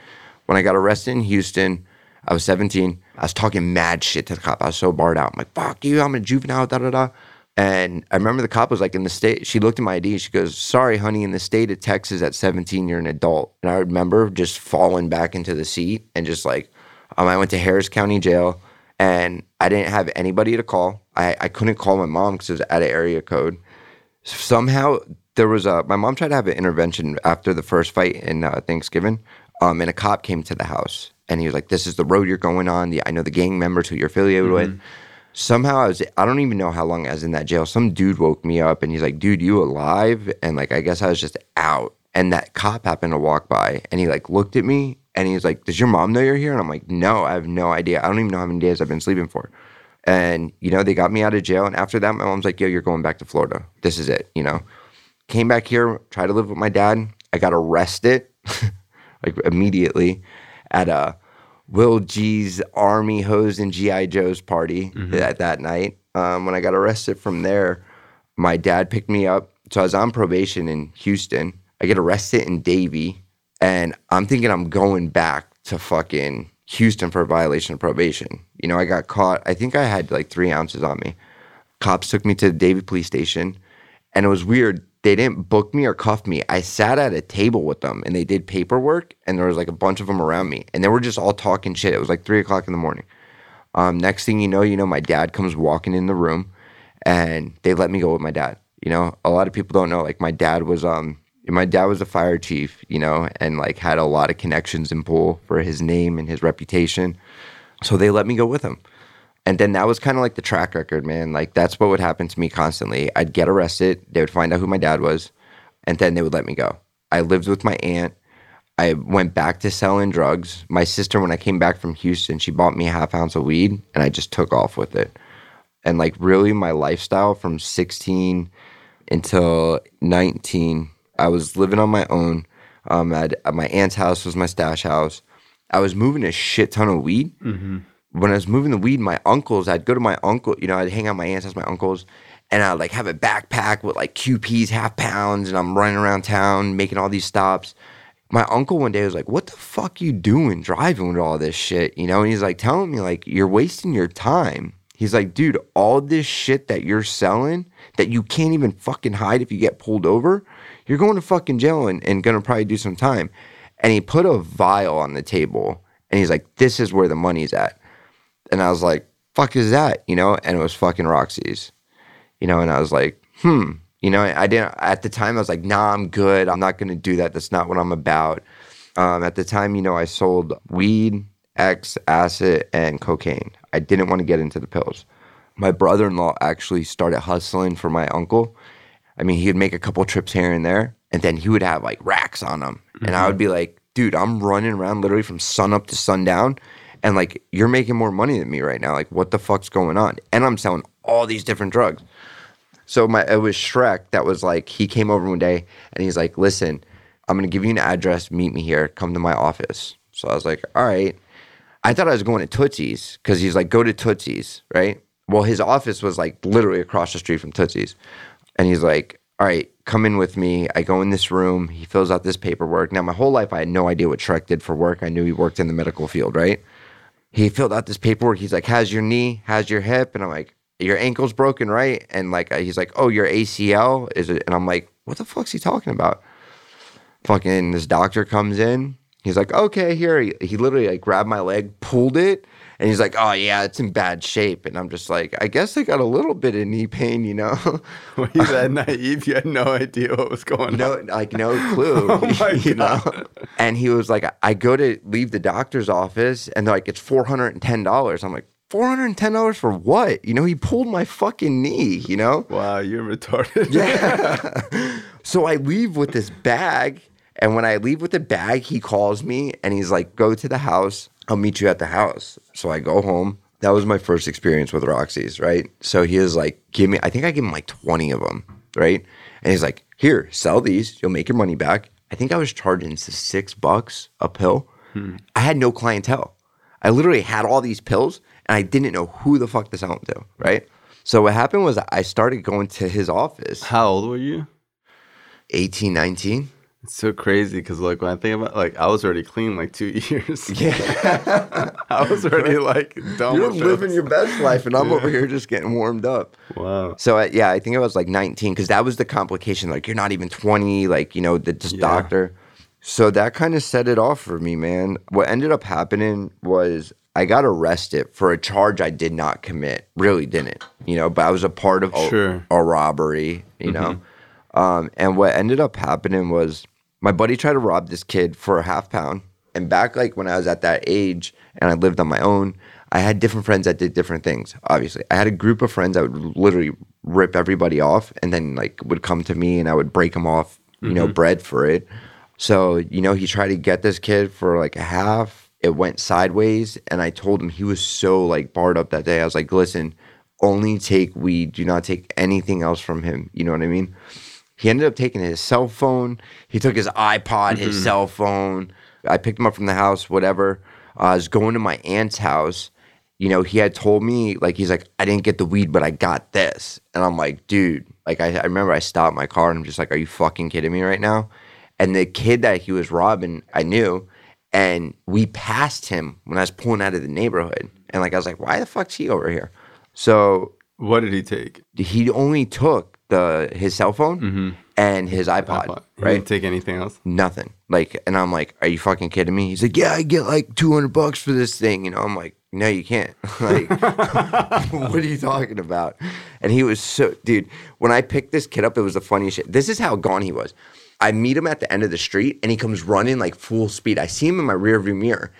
When I got arrested in Houston, I was 17. I was talking mad shit to the cop. I was so barred out. I'm like, fuck you, I'm a juvenile, da da da. And I remember the cop was like, in the state, she looked at my ID. She goes, sorry, honey, in the state of Texas at 17, you're an adult. And I remember just falling back into the seat and just like, um, I went to Harris County Jail and I didn't have anybody to call. I, I couldn't call my mom because it was out of area code. Somehow there was a, my mom tried to have an intervention after the first fight in uh, Thanksgiving. Um, and a cop came to the house and he was like, this is the road you're going on. The, I know the gang members who you're affiliated with. Somehow I was, I don't even know how long I was in that jail. Some dude woke me up and he's like, dude, you alive? And like, I guess I was just out. And that cop happened to walk by and he like looked at me and he's like, does your mom know you're here? And I'm like, no, I have no idea. I don't even know how many days I've been sleeping for. And, you know, they got me out of jail. And after that, my mom's like, yo, you're going back to Florida. This is it, you know? Came back here, tried to live with my dad. I got arrested *laughs* like immediately at a Will G's Army Hose and GI Joe's party that that night. Um, when I got arrested from there, my dad picked me up. So I was on probation in Houston. I get arrested in Davie, and I'm thinking I'm going back to fucking Houston for a violation of probation. You know, I got caught. I think I had like three ounces on me. Cops took me to the Davie police station, and it was weird. They didn't book me or cuff me. I sat at a table with them, and they did paperwork, and there was like a bunch of them around me, and they were just all talking shit. It was like three o'clock in the morning. Um, next thing you know, you know, my dad comes walking in the room, and they let me go with my dad. You know, a lot of people don't know. Like my dad was um my dad was a fire chief, you know, and like had a lot of connections in pool for his name and his reputation. So they let me go with him. And then that was kind of like the track record, man. Like that's what would happen to me constantly. I'd get arrested, they would find out who my dad was, and then they would let me go. I lived with my aunt. I went back to selling drugs. My sister, when I came back from Houston, she bought me a half ounce of weed and I just took off with it. And like really my lifestyle from 16 until 19, I was living on my own. Um, at, my aunt's house was my stash house. I was moving a shit ton of weed. When I was moving the weed, my uncles, I'd go to my uncle, you know, I'd hang out my aunt's my uncles, and I'd like have a backpack with like QPs, half pounds, and I'm running around town making all these stops. My uncle one day was like, What the fuck you doing driving with all this shit? You know, and he's like telling me, like, you're wasting your time. He's like, dude, all this shit that you're selling that you can't even fucking hide if you get pulled over, you're going to fucking jail and, and gonna probably do some time. And he put a vial on the table and he's like, This is where the money's at. And I was like, fuck is that? You know, and it was fucking Roxy's. You know, and I was like, hmm. You know, I didn't at the time I was like, nah, I'm good. I'm not gonna do that. That's not what I'm about. Um, at the time, you know, I sold weed, X, acid, and cocaine. I didn't want to get into the pills. My brother in law actually started hustling for my uncle. I mean, he'd make a couple trips here and there, and then he would have like racks on him. And I would be like, dude, I'm running around literally from sun up to sundown. And like, you're making more money than me right now. Like, what the fuck's going on? And I'm selling all these different drugs. So my it was Shrek that was like he came over one day and he's like, "Listen, I'm gonna give you an address. Meet me here. Come to my office." So I was like, "All right." I thought I was going to Tootsie's because he's like, "Go to Tootsie's," right? Well, his office was like literally across the street from Tootsie's, and he's like, "All right, come in with me." I go in this room. He fills out this paperwork. Now, my whole life, I had no idea what Shrek did for work. I knew he worked in the medical field, right? He filled out this paperwork. He's like, "How's your knee? How's your hip?" And I'm like, "Your ankle's broken, right?" And like, uh, he's like, "Oh, your ACL is it?" And I'm like, "What the fuck's he talking about?" Fucking this doctor comes in. He's like, "Okay, here." He, he literally like grabbed my leg, pulled it, and he's like, "Oh yeah, it's in bad shape." And I'm just like, "I guess I got a little bit of knee pain, you know." *laughs* Were you that naive? You had no idea what was going no on. like no *laughs* clue Oh *laughs* my you know and he was like i go to leave the doctor's office and they're like it's $410 i'm like $410 for what you know he pulled my fucking knee you know Wow, you're retarded. yeah so i leave with this bag and when i leave with the bag he calls me and he's like go to the house i'll meet you at the house. So i go home. That was my first experience with roxy's right? So he was like give me i think i gave him like 20 of them right? And he's like here sell these. You'll make your money back. I think i was charging six bucks a pill. Hmm. I had no clientele. I literally had all these pills and i didn't know who the fuck to sell them to right? So what happened was i started going to his office. How old were you? 18 19 It's so crazy because like when I think about like I was already clean like two *laughs* years. yeah *laughs* I was already like done you're living your best life and i'm over here just getting warmed up Wow. So uh, yeah, I think I was like 19 because that was the complication. Like you're not even 20. Like you know the Yeah. doctor. So that kind of set it off for me, man. What ended up happening was I got arrested for a charge I did not commit. Really didn't, you know. But I was a part of a, Sure. a robbery, you know. Um, and what ended up happening was my buddy tried to rob this kid for a half pound. And back like when I was at that age and I lived on my own, I had different friends that did different things. Obviously, I had a group of friends that would literally rip everybody off, and then like would come to me and I would break them off, you know, bread for it. So you know, he tried to get this kid for like a half. It went sideways, and I told him he was so like barred up that day. I was like, "Listen, only take weed. Do not take anything else from him." You know what I mean? He ended up taking his cell phone. He took his iPod, his cell phone. I picked him up from the house, whatever. Uh, I was going to my aunt's house. You know, he had told me, like, he's like, I didn't get the weed, but I got this. And I'm like, dude, like, I, I remember I stopped my car and I'm just like, are you fucking kidding me right now? And the kid that he was robbing, I knew. And we passed him when I was pulling out of the neighborhood. And like, I was like, why the fuck's he over here? So What did he take? he only took the his cell phone mm-hmm. and his iPod, He right? didn't take anything else. Nothing. Like, and I'm like, "Are you fucking kidding me?" He's like, "Yeah, I get like 200 bucks for this thing." You know, I'm like, "No, you can't." *laughs* like, *laughs* what are you talking about? And he was so, dude. When I picked this kid up, it was the funniest shit. This is how gone he was. I meet him at the end of the street, and he comes running like full speed. I see him in my rearview mirror.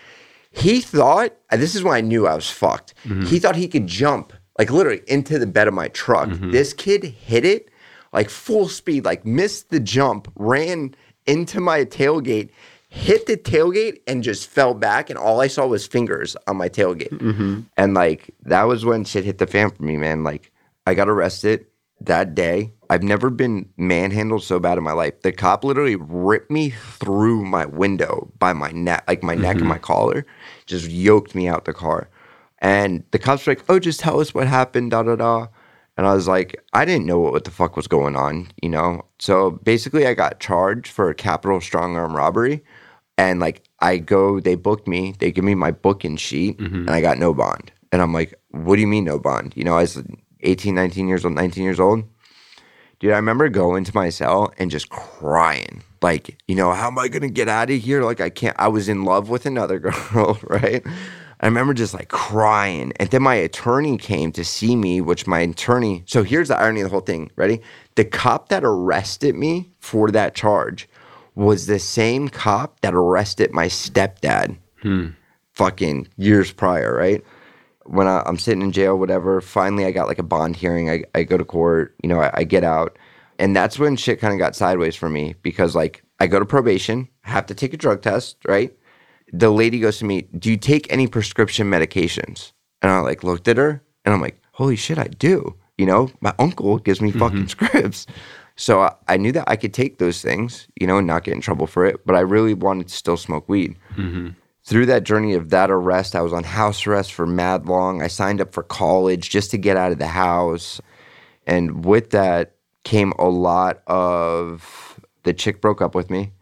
He thought, and this is when I knew I was fucked. Mm-hmm. He thought he could jump, like literally into the bed of my truck. This kid hit it like full speed, like missed the jump, ran into my tailgate, hit the tailgate and just fell back, and all I saw was fingers on my tailgate. Mm-hmm. And like that was when shit hit the fan for me, man. Like I got arrested that day. I've never been manhandled so bad in my life. The cop literally ripped me through my window by my neck, like my neck and my collar, just yoked me out the car. And the cops were like, "Oh, just tell us what happened." Da da da. And I was like, I didn't know what the fuck was going on, you know. So basically, I got charged for a capital strong arm robbery, and like I go, they booked me, they give me my booking sheet, mm-hmm. and I got no bond. And I'm like, what do you mean no bond? You know, I was 18, 19 years old, 19 years old. Dude, I remember going to my cell and just crying. Like, you know, how am I going to get out of here? Like, I can't. I was in love with another *laughs* girl, right? I remember just like crying. And then my attorney came to see me, which my attorney. So here's the irony of the whole thing. Ready? The cop that arrested me for that charge was the same cop that arrested my stepdad hmm. fucking years prior, right? When I, I'm sitting in jail, whatever, finally I got like a bond hearing. I, I go to court, you know, I, I get out. And that's when shit kind of got sideways for me because like I go to probation, have to take a drug test, right? The lady goes to me, Do you take any prescription medications? And I like looked at her and I'm like, Holy shit, I do. You know, my uncle gives me mm-hmm. fucking *laughs* scripts. So I, I knew that I could take those things, you know, and not get in trouble for it. But I really wanted to still smoke weed mm-hmm. through that journey of that arrest, I was on house arrest for mad long. I signed up for college just to get out of the house. And with that came a lot of the chick broke up with me.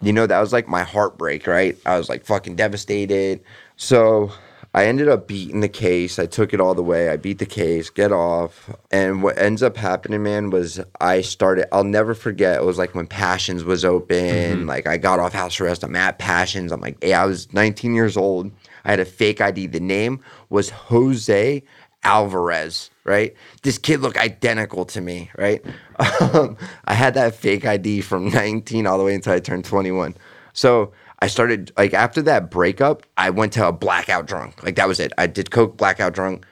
You know, that was like my heartbreak, right? I was like fucking devastated. So I ended up beating the case. I took it all the way. I beat the case, get off. And what ends up happening, man, was I started, I'll never forget. It was like when Passions was open. Mm-hmm. Like I got off house arrest. I'm at Passions. I'm like, hey, I was 19 years old. I had a fake ID. The name was Jose Alvarez, right? This kid looked identical to me, right? *laughs* Um, I had that fake ID from *laughs* 19 all the way until I turned 21. So I started like after that breakup, I went to a blackout drunk. Like that was it. I did coke blackout drunk.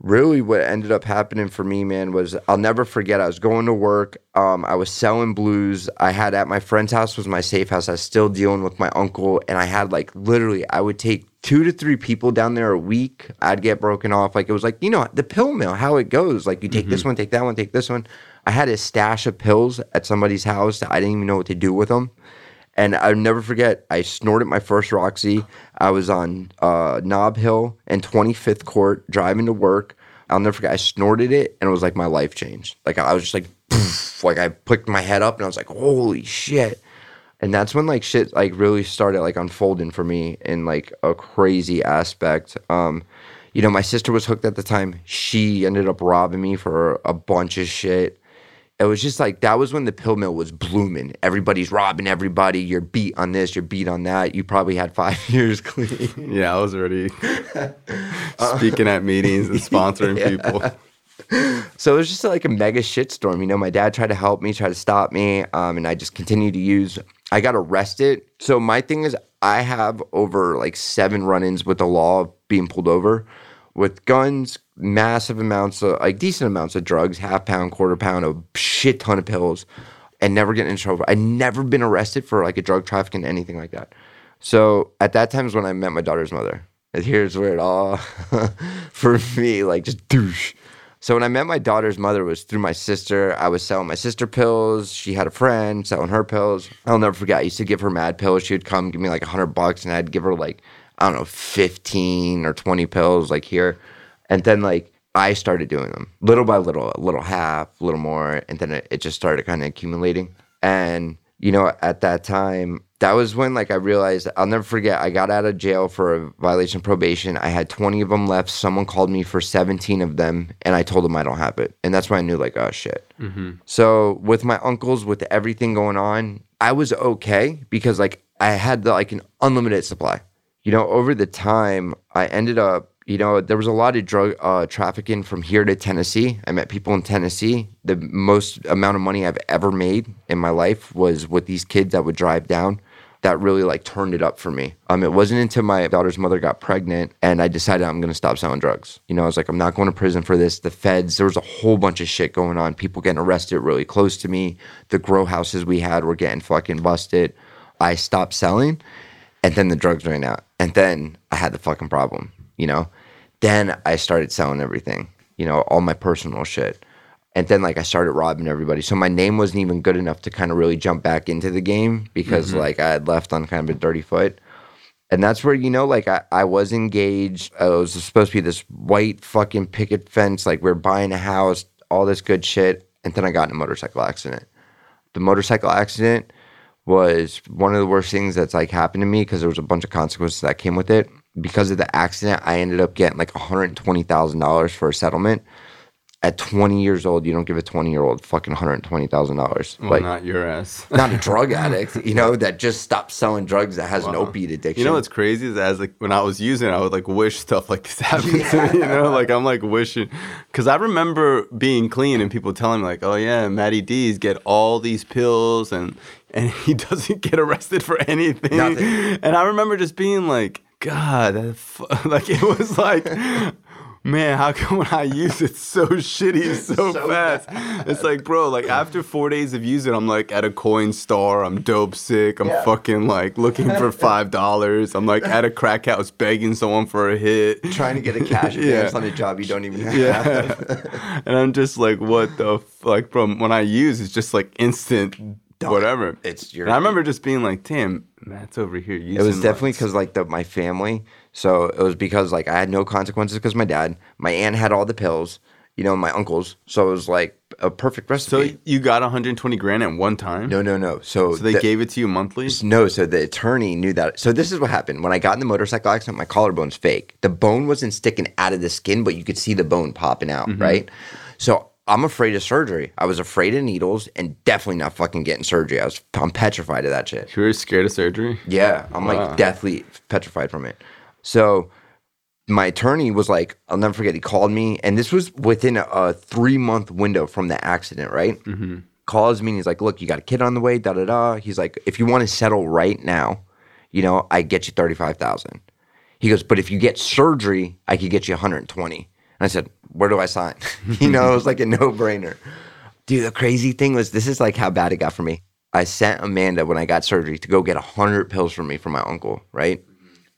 Really, what ended up happening for me, man, was I'll never forget. I was going to work. Um, I was selling blues. I had at my friend's house was my safe house. I was still dealing with my uncle, and I had like literally, I would take two to three people down there a week. I'd get broken off. Like it was like you know the pill mill, how it goes. Like you take this one, take that one, take this one. I had a stash of pills at somebody's house that I didn't even know what to do with them. And I'll never forget, I snorted my first Roxy. I was on uh, Nob Hill and 25th Court driving to work. I'll never forget, I snorted it and it was like my life changed. Like I was just like, poof, like I picked my head up and I was like, holy shit. And that's when like shit like really started like unfolding for me in like a crazy aspect. Um, you know, my sister was hooked at the time. She ended up robbing me for a bunch of shit it was just like that was when the pill mill was blooming. Everybody's robbing everybody. You're beat on this, you're beat on that. You probably had five *laughs* years clean. Yeah, I was already speaking at meetings and sponsoring *laughs* people. So it was just like a mega shitstorm. You know, my dad tried to help me, tried to stop me, um, and I just continued to use. I got arrested. So my thing is, I have over like seven run-ins with the law being pulled over with guns, massive amounts of like decent amounts of drugs, half pound, quarter pound, a shit ton of pills, and never getting in trouble. I'd never been arrested for like a drug trafficking, anything like that. So at that time is when I met my daughter's mother. And here's where it all, *laughs* for me, like just douche. So when I met my daughter's mother was through my sister. I was selling my sister pills. She had a friend selling her pills. I'll never forget. I used to give her mad pills. She would come give me like a hundred bucks, and I'd give her like I don't know, fifteen or twenty pills, like here. And then like I started doing them little by little, a little half, a little more, and then it, it just started kind of accumulating. And you know, at that time, that was when like I realized I'll never forget. I got out of jail for a violation of probation. I had 20 of them left. Someone called me for 17 of them, and I told them I don't have it. And that's when I knew like, oh shit. Mm-hmm. So with my uncles, with everything going on, I was okay because like I had the, like an unlimited supply. You know, over the time, I ended up you know, there was a lot of drug uh, trafficking from here to Tennessee. I met people in Tennessee. The most amount of money I've ever made in my life was with these kids that would drive down. That really like turned it up for me. Um, it wasn't until my daughter's mother got pregnant and I decided I'm gonna stop selling drugs. You know, I was like, I'm not going to prison for this. The feds, there was a whole bunch of shit going on. People getting arrested really close to me. The grow houses we had were getting fucking busted. I stopped selling, and then the drugs ran out, and then I had the fucking problem. You know, then I started selling everything. You know, all my personal shit. And then like I started robbing everybody. So my name wasn't even good enough to kind of really jump back into the game because mm-hmm. like I had left on kind of a dirty foot. And that's where, you know, like I, I was engaged. I was supposed to be this white fucking picket fence, like we're buying a house, all this good shit. And then I got in a motorcycle accident. The motorcycle accident was one of the worst things that's like happened to me because there was a bunch of consequences that came with it. Because of the accident, I ended up getting like $120,000 for a settlement. At 20 years old, you don't give a 20 year old fucking $120,000. Well, like, not your ass. *laughs* not a drug *laughs* addict, you know, that just stopped selling drugs that has an opiate addiction. You know what's crazy is as like when I was using it, I would like wish stuff like this *laughs* happened to me. You know, like I'm like wishing because I remember being clean and people telling me like, "Oh yeah, Matty D's get all these pills and and he doesn't get arrested for anything." Nothing. And I remember just being like, "God, fu-" *laughs* like it was like." Man, how come when I use it so shitty *laughs* so, So fast? It's like, bro, like after four days of using, I'm like at a coin store, I'm dope sick, I'm Yeah. fucking like looking for *laughs* five dollars. I'm like at a crack house begging someone for a hit. trying to get a cash Yeah. advance on a job you don't even have. Yeah. and I'm just like, what the f-? like from when I use it's just like instant whatever. It's your. And I remember just being like, damn, Matt's over here using It was definitely because like the my family. So it was because like I had no consequences because my dad, my aunt had all the pills, you know, my uncles. So it was like a perfect recipe. So you got 120 grand at one time? no, no, no. So, So they the- gave it to you monthly? No, so the attorney knew that. So this is what happened. When I got in the motorcycle accident, my collarbone's fake. The bone wasn't sticking out of the skin, but you could see the bone popping out, Mm-hmm. right? So I'm afraid of surgery. I was afraid of needles and definitely not fucking getting surgery. I was I'm petrified of that shit. You were scared of surgery? Yeah, I'm Wow. like deathly petrified from it. So my attorney was like, I'll never forget. He called me, and this was within a, a three month window from the accident, right? Mm-hmm. Calls me, and he's like, "Look, you got a kid on the way." Da da da. He's like, "If you want to settle right now, you know, I get you thirty five thousand. He goes, "But if you get surgery, I could get you one hundred twenty. And I said, "Where do I sign?" *laughs* you know, it was like a no brainer. Dude, the crazy thing was, this is like how bad it got for me. I sent Amanda when I got surgery to go get 100 pills for me from my uncle, right?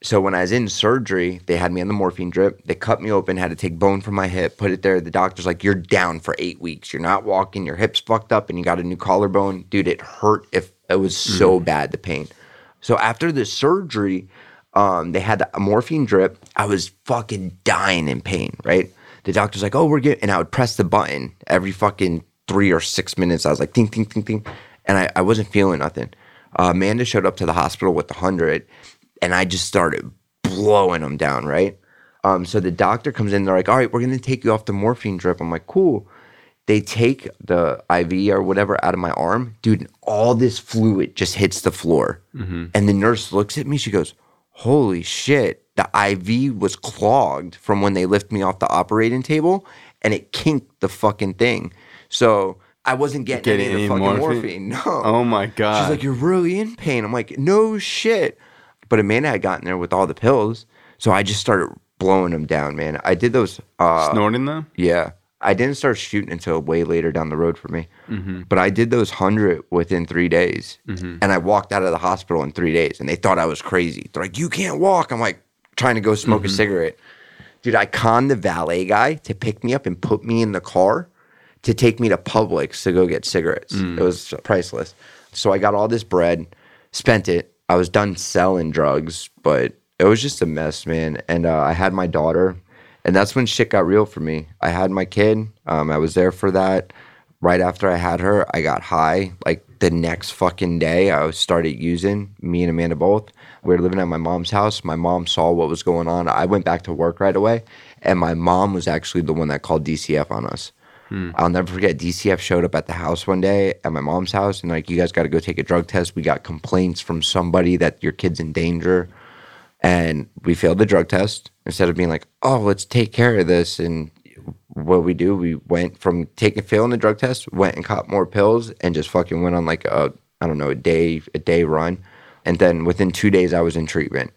So when I was in surgery, they had me on the morphine drip. They cut me open, had to take bone from my hip, put it there. The doctor's like, "You're down for eight weeks. You're not walking. Your hip's fucked up, and you got a new collarbone, dude. It hurt. If it was so bad, the pain. So after the surgery, um, they had a morphine drip. I was fucking dying in pain. Right? The doctor's like, "Oh, we're getting," and I would press the button every fucking three or six minutes. I was like, "Ting, ting, ting, ting," and I, I wasn't feeling nothing. Uh, Amanda showed up to the hospital with the hundred, and I just started blowing them down. Right? Um, so the doctor comes in. They're like, "All right, we're gonna take you off the morphine drip." I'm like, "Cool." They take the IV or whatever out of my arm, dude. And all this fluid just hits the floor, and the nurse looks at me. She goes, "Holy shit!" The IV was clogged from when they lift me off the operating table, and it kinked the fucking thing. So I wasn't getting, Getting any any the fucking morphine? morphine. No. Oh my god. She's like, "You're really in pain." I'm like, "No shit." But Amanda had gotten there with all the pills, so I just started blowing them down, man. I did those. Uh, Snorting them? yeah, I didn't start shooting until way later down the road for me. Mm-hmm. But I did those hundred within three days, and I walked out of the hospital in three days, and they thought I was crazy. They're like, "You can't walk." I'm like, trying to go smoke Mm-hmm. a cigarette. Dude, I conned the valet guy to pick me up and put me in the car to take me to Publix to go get cigarettes. Mm. It was priceless. So I got all this bread, spent it. I was done selling drugs, but it was just a mess, man. And uh, I had my daughter, and that's when shit got real for me. I had my kid. Um, I was there for that. Right after I had her, I got high. Like the next fucking day, I started using. Me and Amanda both. We were living at my mom's house. My mom saw what was going on. I went back to work right away, and my mom was actually the one that called DCF on us. I'll never forget. DCF showed up at the house one day at my mom's house, and like, you guys got to go take a drug test. We got complaints from somebody that your kid's in danger, and we failed the drug test. Instead of being like, "Oh, let's take care of this," and what we do, we went from taking failing the drug test, went and caught more pills, and just fucking went on like a I don't know a day a day run, and then within two days I was in treatment.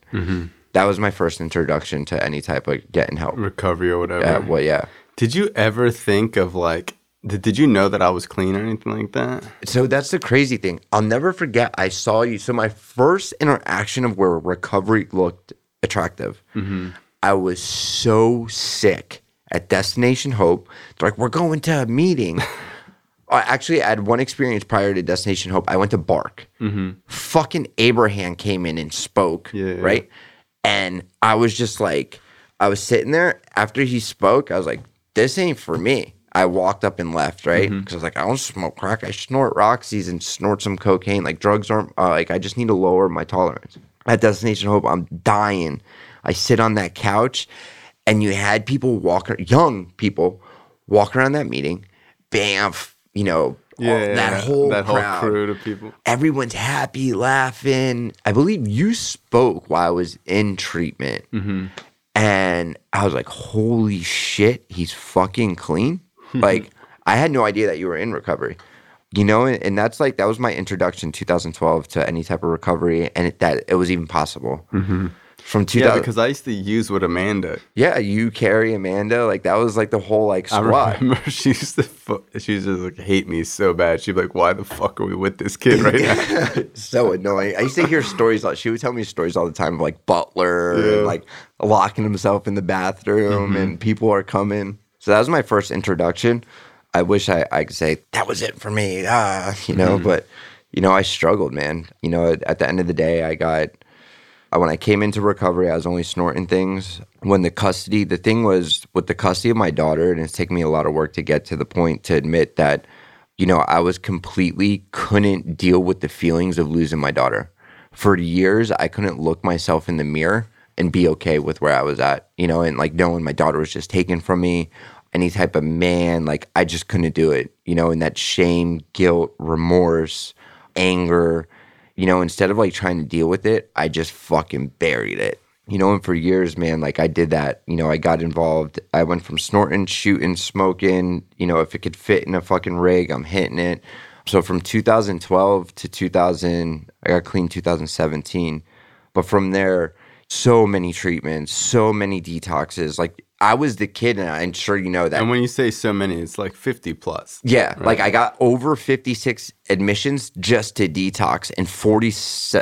That was my first introduction to any type of getting help. Recovery or whatever. Uh, well, yeah. Did you ever think of like Did, did you know that I was clean or anything like that? So that's the crazy thing. I'll never forget. I saw you. So my first interaction of where recovery looked attractive, I was so sick at Destination Hope. They're like, we're going to a meeting. *laughs* I actually I had one experience prior to Destination Hope. I went to BARC. Fucking Abraham came in and spoke. Yeah, yeah. Right. And I was just like, I was sitting there after he spoke. I was like, this ain't for me. I walked up and left, right? Because I was like, I don't smoke crack. I snort Roxy's and snort some cocaine. Like drugs aren't uh, like I just need to lower my tolerance. At Destination Hope, I'm dying. I sit on that couch, and you had people walk, young people, walk around that meeting. Bam, you know, all- that whole that crowd whole crew of people. everyone's happy, laughing. I believe you spoke while I was in treatment. Mm-hmm. And I was like, holy shit, he's fucking clean. *laughs* like, I had no idea that you were in recovery. You know, and, and that's like, that was my introduction 2012 to any type of recovery and it, that it was even possible. Mm-hmm. From 2000, Yeah, because I used to use with Amanda. yeah, you, carry Amanda, like that was like the whole like I squad. remember *laughs* she used to fu- she used to like hate me so bad. She'd be like, "Why the fuck are we with this kid right now?" *laughs* *laughs* so annoying. I used to hear stories. Like, she would tell me stories all the time of like Butler Yeah. Mm-hmm. and like locking himself in the bathroom and people are coming. So that was my first introduction. I wish I, I could say that was it for me. Ah, you know, Mm-hmm. but you know, I struggled, man. You know, at, at the end of the day, I got Uh, when I came into recovery, I was only snorting things. When the custody, the thing was with the custody of my daughter, and it's taken me a lot of work to get to the point to admit that, you know, I was completely couldn't deal with the feelings of losing my daughter. For years, I couldn't look myself in the mirror and be okay with where I was at, you know, and like knowing my daughter was just taken from me, any type of man, like I just couldn't do it, you know, and that shame, guilt, remorse, anger, you know, instead of like trying to deal with it, I just fucking buried it. You know, and for years, man, like I did that. You know, I got involved. I went from snorting, shooting, smoking. You know, if it could fit in a fucking rig, I'm hitting it. So from 2012 to 2000, I got clean 2017. But from there, so many treatments, so many detoxes. Like I was the kid, and I'm sure you know that. and when you say so many, it's like fifty plus. Yeah, like I got over 56 admissions just to detox and 40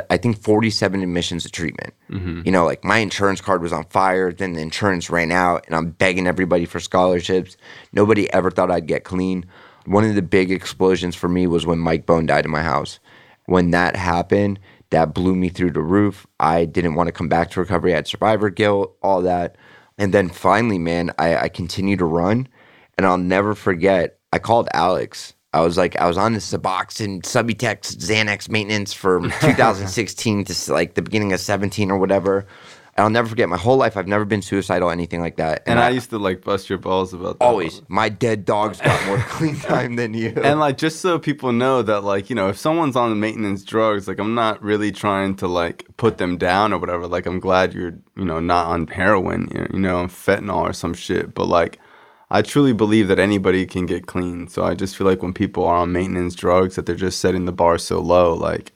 I think 47 admissions to treatment. Mm-hmm. You know, like my insurance card was on fire, then the insurance ran out and I'm begging everybody for scholarships. Nobody ever thought I'd get clean. One of the big explosions for me was when Mike Bone died in my house. When that happened, that blew me through the roof. I didn't want to come back to recovery. I had survivor guilt, all that. And then finally, man, I, I continued to run. And I'll never forget, I called Alex. I was like, I was on the Suboxone, Subutex, Xanax maintenance from *laughs* 2016 to like the beginning of 17 or whatever. And I'll never forget, my whole life, I've never been suicidal, or anything like that. And I used to like bust your balls about that. always, my dead dogs got more *laughs* clean time than you. And like just so people know that like, you know, if someone's on maintenance drugs, like I'm not really trying to like put them down or whatever. Like I'm glad you're, you know, not on heroin, you know, you know, fentanyl or some shit. But like I truly believe that anybody can get clean. So I just feel like when people are on maintenance drugs that they're just setting the bar so low, like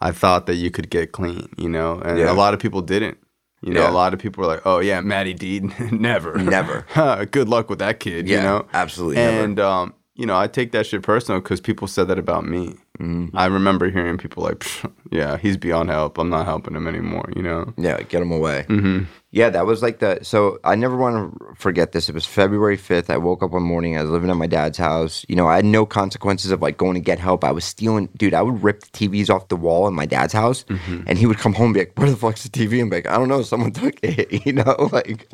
I thought that you could get clean, you know, and Yeah. a lot of people didn't. You know, Yeah. a lot of people were like, "Oh yeah, Matty D, *laughs* never, Never. *laughs* Good luck with that kid." Yeah, you know, absolutely. And um, you know, I take that shit personal because people said that about me. Mm-hmm. I remember hearing people like, "Yeah, he's beyond help. I'm not helping him anymore." You know. Yeah, get him away. Mm-hmm. Yeah, that was like the. So I never want to forget this. It was February 5th. I woke up one morning. I was living at my dad's house. You know, I had no consequences of like going to get help. I was stealing. Dude, I would rip the TVs off the wall in my dad's house. Mm-hmm. And he would come home and be like, Where the fuck's the TV? And be like, I don't know. Someone took it. *laughs* You know, like,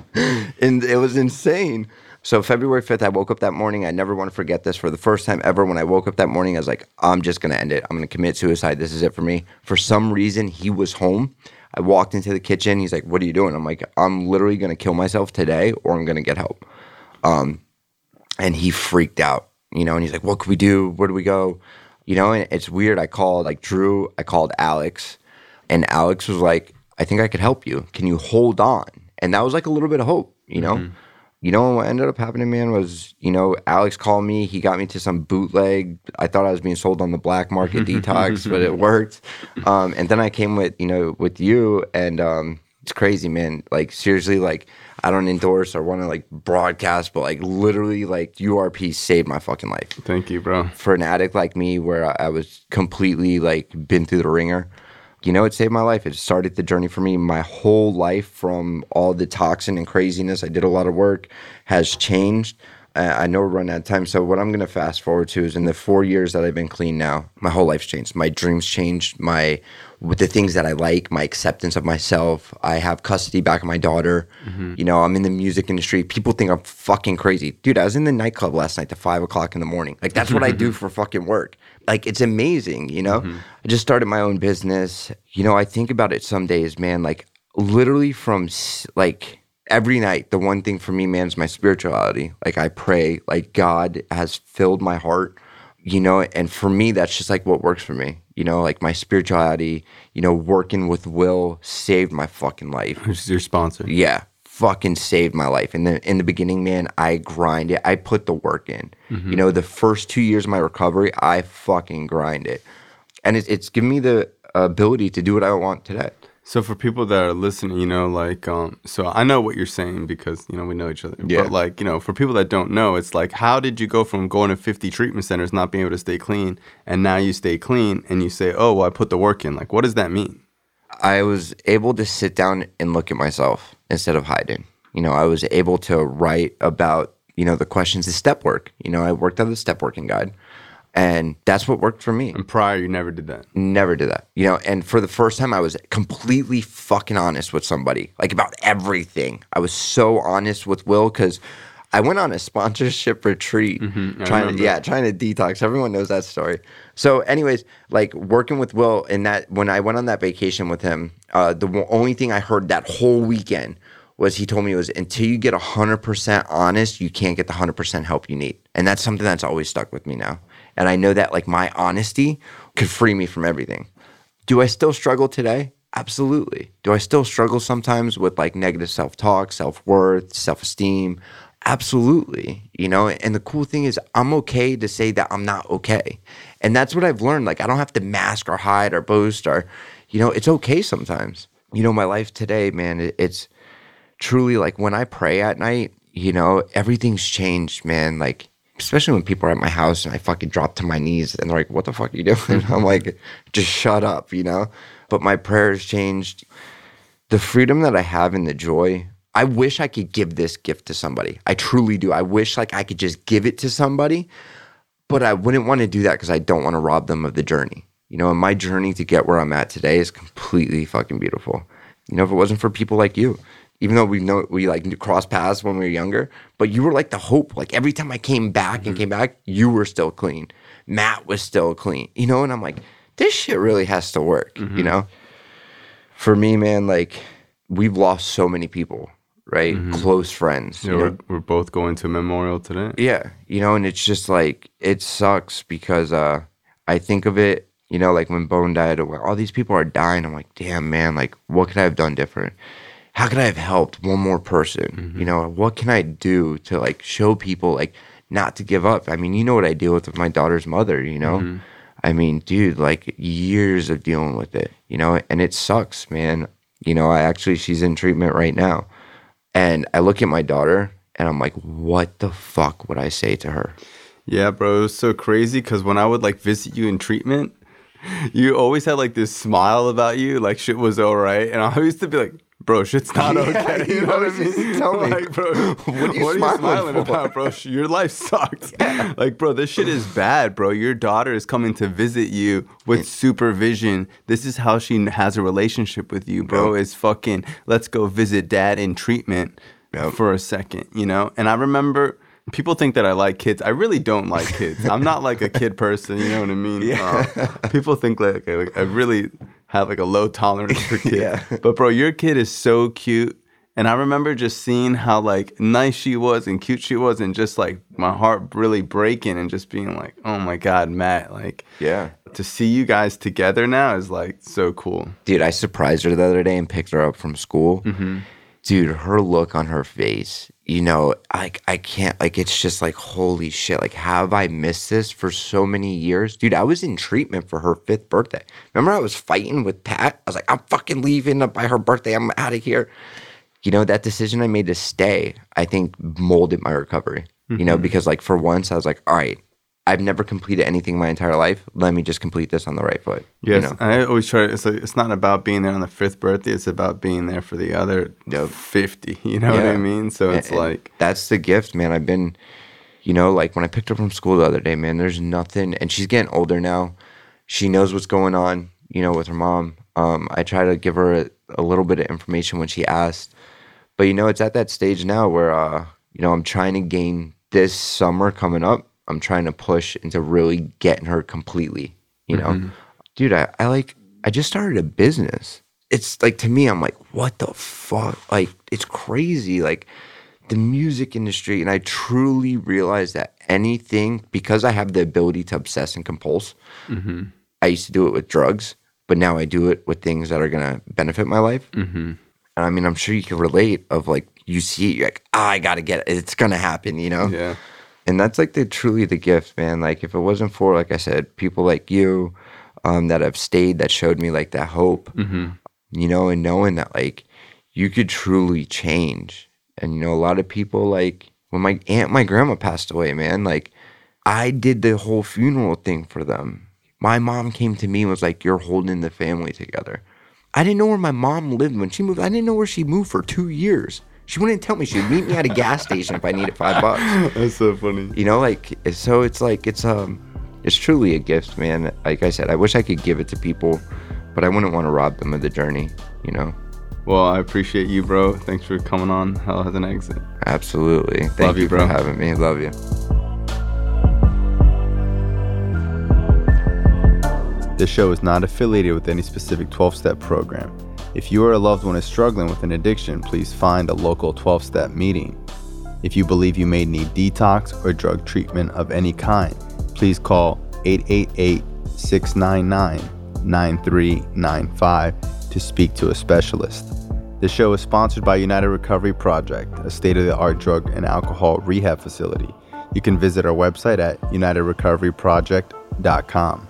and it was insane. So February 5th, I woke up that morning. I never want to forget this. For the first time ever, when I woke up that morning, I was like, I'm just going to end it. I'm going to commit suicide. This is it for me. For some reason, he was home. I walked into the kitchen. He's like, What are you doing? I'm like, I'm literally going to kill myself today or I'm going to get help. Um, and he freaked out, you know, and he's like, What can we do? Where do we go? You know, and it's weird. I called like Drew, I called Alex, and Alex was like, I think I could help you. Can you hold on? And that was like a little bit of hope, you know? You know, what ended up happening, man, was, you know, Alex called me. He got me to some bootleg. I thought I was being sold on the black market *laughs* detox, but it worked. Um, and then I came with, you know, with you and, um, It's crazy, man. Like seriously, like I don't endorse or want to like broadcast, but like literally, like URP saved my fucking life. Thank you, bro. For an addict like me, where I, I was completely like been through the ringer, you know, it saved my life. It started the journey for me. My whole life, from all the toxin and craziness, I did a lot of work, has changed. I know we're running out of time. So what I'm going to fast forward to is in the four years that I've been clean now, my whole life's changed. My dreams changed. My with the things that I like, my acceptance of myself. I have custody back of my daughter. Mm-hmm. You know, I'm in the music industry. People think I'm fucking crazy, dude. I was in the nightclub last night to five o'clock in the morning. Like that's what I do *laughs* for fucking work. Like it's amazing. You know, mm-hmm. I just started my own business. You know, I think about it some days, man. Like literally from like every night the one thing for me man is my spirituality like i pray like god has filled my heart you know and for me that's just like what works for me you know like my spirituality you know working with will saved my fucking life who's *laughs* your sponsor yeah fucking saved my life in the in the beginning man i grind it i put the work in mm-hmm. you know the first two years of my recovery i fucking grind it and it's, it's given me the ability to do what i want today so for people that are listening, you know, like, um, so I know what you're saying because you know we know each other. Yeah. But like, you know, for people that don't know, it's like, how did you go from going to 50 treatment centers, not being able to stay clean, and now you stay clean, and you say, oh, well, I put the work in. Like, what does that mean? I was able to sit down and look at myself instead of hiding. You know, I was able to write about you know the questions, the step work. You know, I worked on the step working guide. And that's what worked for me. And prior, you never did that. Never did that. You know, and for the first time, I was completely fucking honest with somebody, like about everything. I was so honest with Will because I went on a sponsorship retreat, mm-hmm, trying to yeah, trying to detox. Everyone knows that story. So, anyways, like working with Will, and that when I went on that vacation with him, uh, the only thing I heard that whole weekend was he told me was until you get 100% honest, you can't get the 100% help you need. And that's something that's always stuck with me now. And I know that like my honesty could free me from everything. Do I still struggle today? Absolutely. Do I still struggle sometimes with like negative self talk, self worth, self esteem? Absolutely. You know, and the cool thing is, I'm okay to say that I'm not okay. And that's what I've learned. Like, I don't have to mask or hide or boast or, you know, it's okay sometimes. You know, my life today, man, it's truly like when I pray at night, you know, everything's changed, man. Like, especially when people are at my house and I fucking drop to my knees and they're like, what the fuck are you doing? *laughs* I'm like, just shut up, you know? But my prayers changed. The freedom that I have and the joy, I wish I could give this gift to somebody. I truly do. I wish like I could just give it to somebody, but I wouldn't want to do that because I don't want to rob them of the journey. You know, and my journey to get where I'm at today is completely fucking beautiful. You know, if it wasn't for people like you, even though we know we like cross paths when we were younger, but you were like the hope. Like every time I came back mm-hmm. and came back, you were still clean. Matt was still clean, you know, and I'm like, this shit really has to work, mm-hmm. you know? For me, man, like we've lost so many people, right? Mm-hmm. Close friends. Yeah, we're, we're, both going to a memorial today. Yeah, you know, and it's just like, it sucks because uh, I think of it, you know, like when Bone died, all these people are dying. I'm like, damn, man, like what could I have done different? how could I have helped one more person? Mm-hmm. You know, what can I do to like show people like not to give up? I mean, you know what I deal with with my daughter's mother, you know? Mm-hmm. I mean, dude, like years of dealing with it, you know, and it sucks, man. You know, I actually, she's in treatment right now. And I look at my daughter and I'm like, what the fuck would I say to her? Yeah, bro, it was so crazy because when I would like visit you in treatment, you always had like this smile about you, like shit was all right. And I *laughs* used to be like, bro, shit's not okay. *laughs* you know what I mean? Tell me, like, bro, *laughs* what are you, what smiling, are you smiling about, bro? Your life *laughs* sucks. Yeah. Like, bro, this shit is bad, bro. Your daughter is coming to visit you with supervision. This is how she has a relationship with you, bro. Is fucking let's go visit dad in treatment yep. for a second, you know? And I remember people think that I like kids. I really don't like kids. I'm not like a kid person. You know what I mean? Yeah. Uh, people think like, okay, like I really have like a low tolerance for *laughs* kids. yeah. But bro, your kid is so cute. And I remember just seeing how like nice she was and cute she was and just like my heart really breaking and just being like, "Oh my god, Matt, like Yeah. To see you guys together now is like so cool. Dude, I surprised her the other day and picked her up from school. Mm-hmm. Dude, her look on her face, you know, like I can't like it's just like holy shit. Like have I missed this for so many years? Dude, I was in treatment for her fifth birthday. Remember I was fighting with Pat? I was like, I'm fucking leaving by her birthday. I'm out of here. You know, that decision I made to stay, I think molded my recovery. Mm-hmm. You know, mm-hmm. because like for once I was like, all right, I've never completed anything my entire life. Let me just complete this on the right foot. Yes, you know? I always try. It's like, it's not about being there on the fifth birthday. It's about being there for the other yep. fifty. *laughs* You know yeah. what I mean? So it's and, like that's the gift, man. I've been, you know, like when I picked her from school the other day, man. There's nothing, and she's getting older now. She knows what's going on, you know, with her mom. Um, I try to give her a, a little bit of information when she asked, but you know, it's at that stage now where, uh, you know, I'm trying to gain this summer coming up I'm trying to push into really getting her completely, you know? Mm-hmm. Dude, I, I like, I just started a business. It's like, to me, I'm like, what the fuck? Like, it's crazy. Like, the music industry. And I truly realized that anything, because I have the ability to obsess and compulse, mm-hmm. I used to do it with drugs, but now I do it with things that are going to benefit my life. Mm-hmm. And I mean, I'm sure you can relate of like, you see it, you're like, oh, I got to get it. It's going to happen, you know? Yeah and that's like the truly the gift, man. Like if it wasn't for, like I said, people like you um, that have stayed, that showed me like that hope, mm-hmm. you know, and knowing that like you could truly change. And you know, a lot of people like when my aunt, my grandma passed away, man. Like I did the whole funeral thing for them. My mom came to me and was like, "You're holding the family together." I didn't know where my mom lived when she moved. I didn't know where she moved for two years. She wouldn't tell me. She'd meet me at a gas station if I needed five bucks. *laughs* That's so funny. You know, like so. It's like it's um, it's truly a gift, man. Like I said, I wish I could give it to people, but I wouldn't want to rob them of the journey. You know. Well, I appreciate you, bro. Thanks for coming on Hell Has an Exit. Absolutely. Thank Love you, bro. for having me. Love you. This show is not affiliated with any specific 12 step program. If you or a loved one is struggling with an addiction, please find a local 12 step meeting. If you believe you may need detox or drug treatment of any kind, please call 888 699 9395 to speak to a specialist. The show is sponsored by United Recovery Project, a state of the art drug and alcohol rehab facility. You can visit our website at unitedrecoveryproject.com.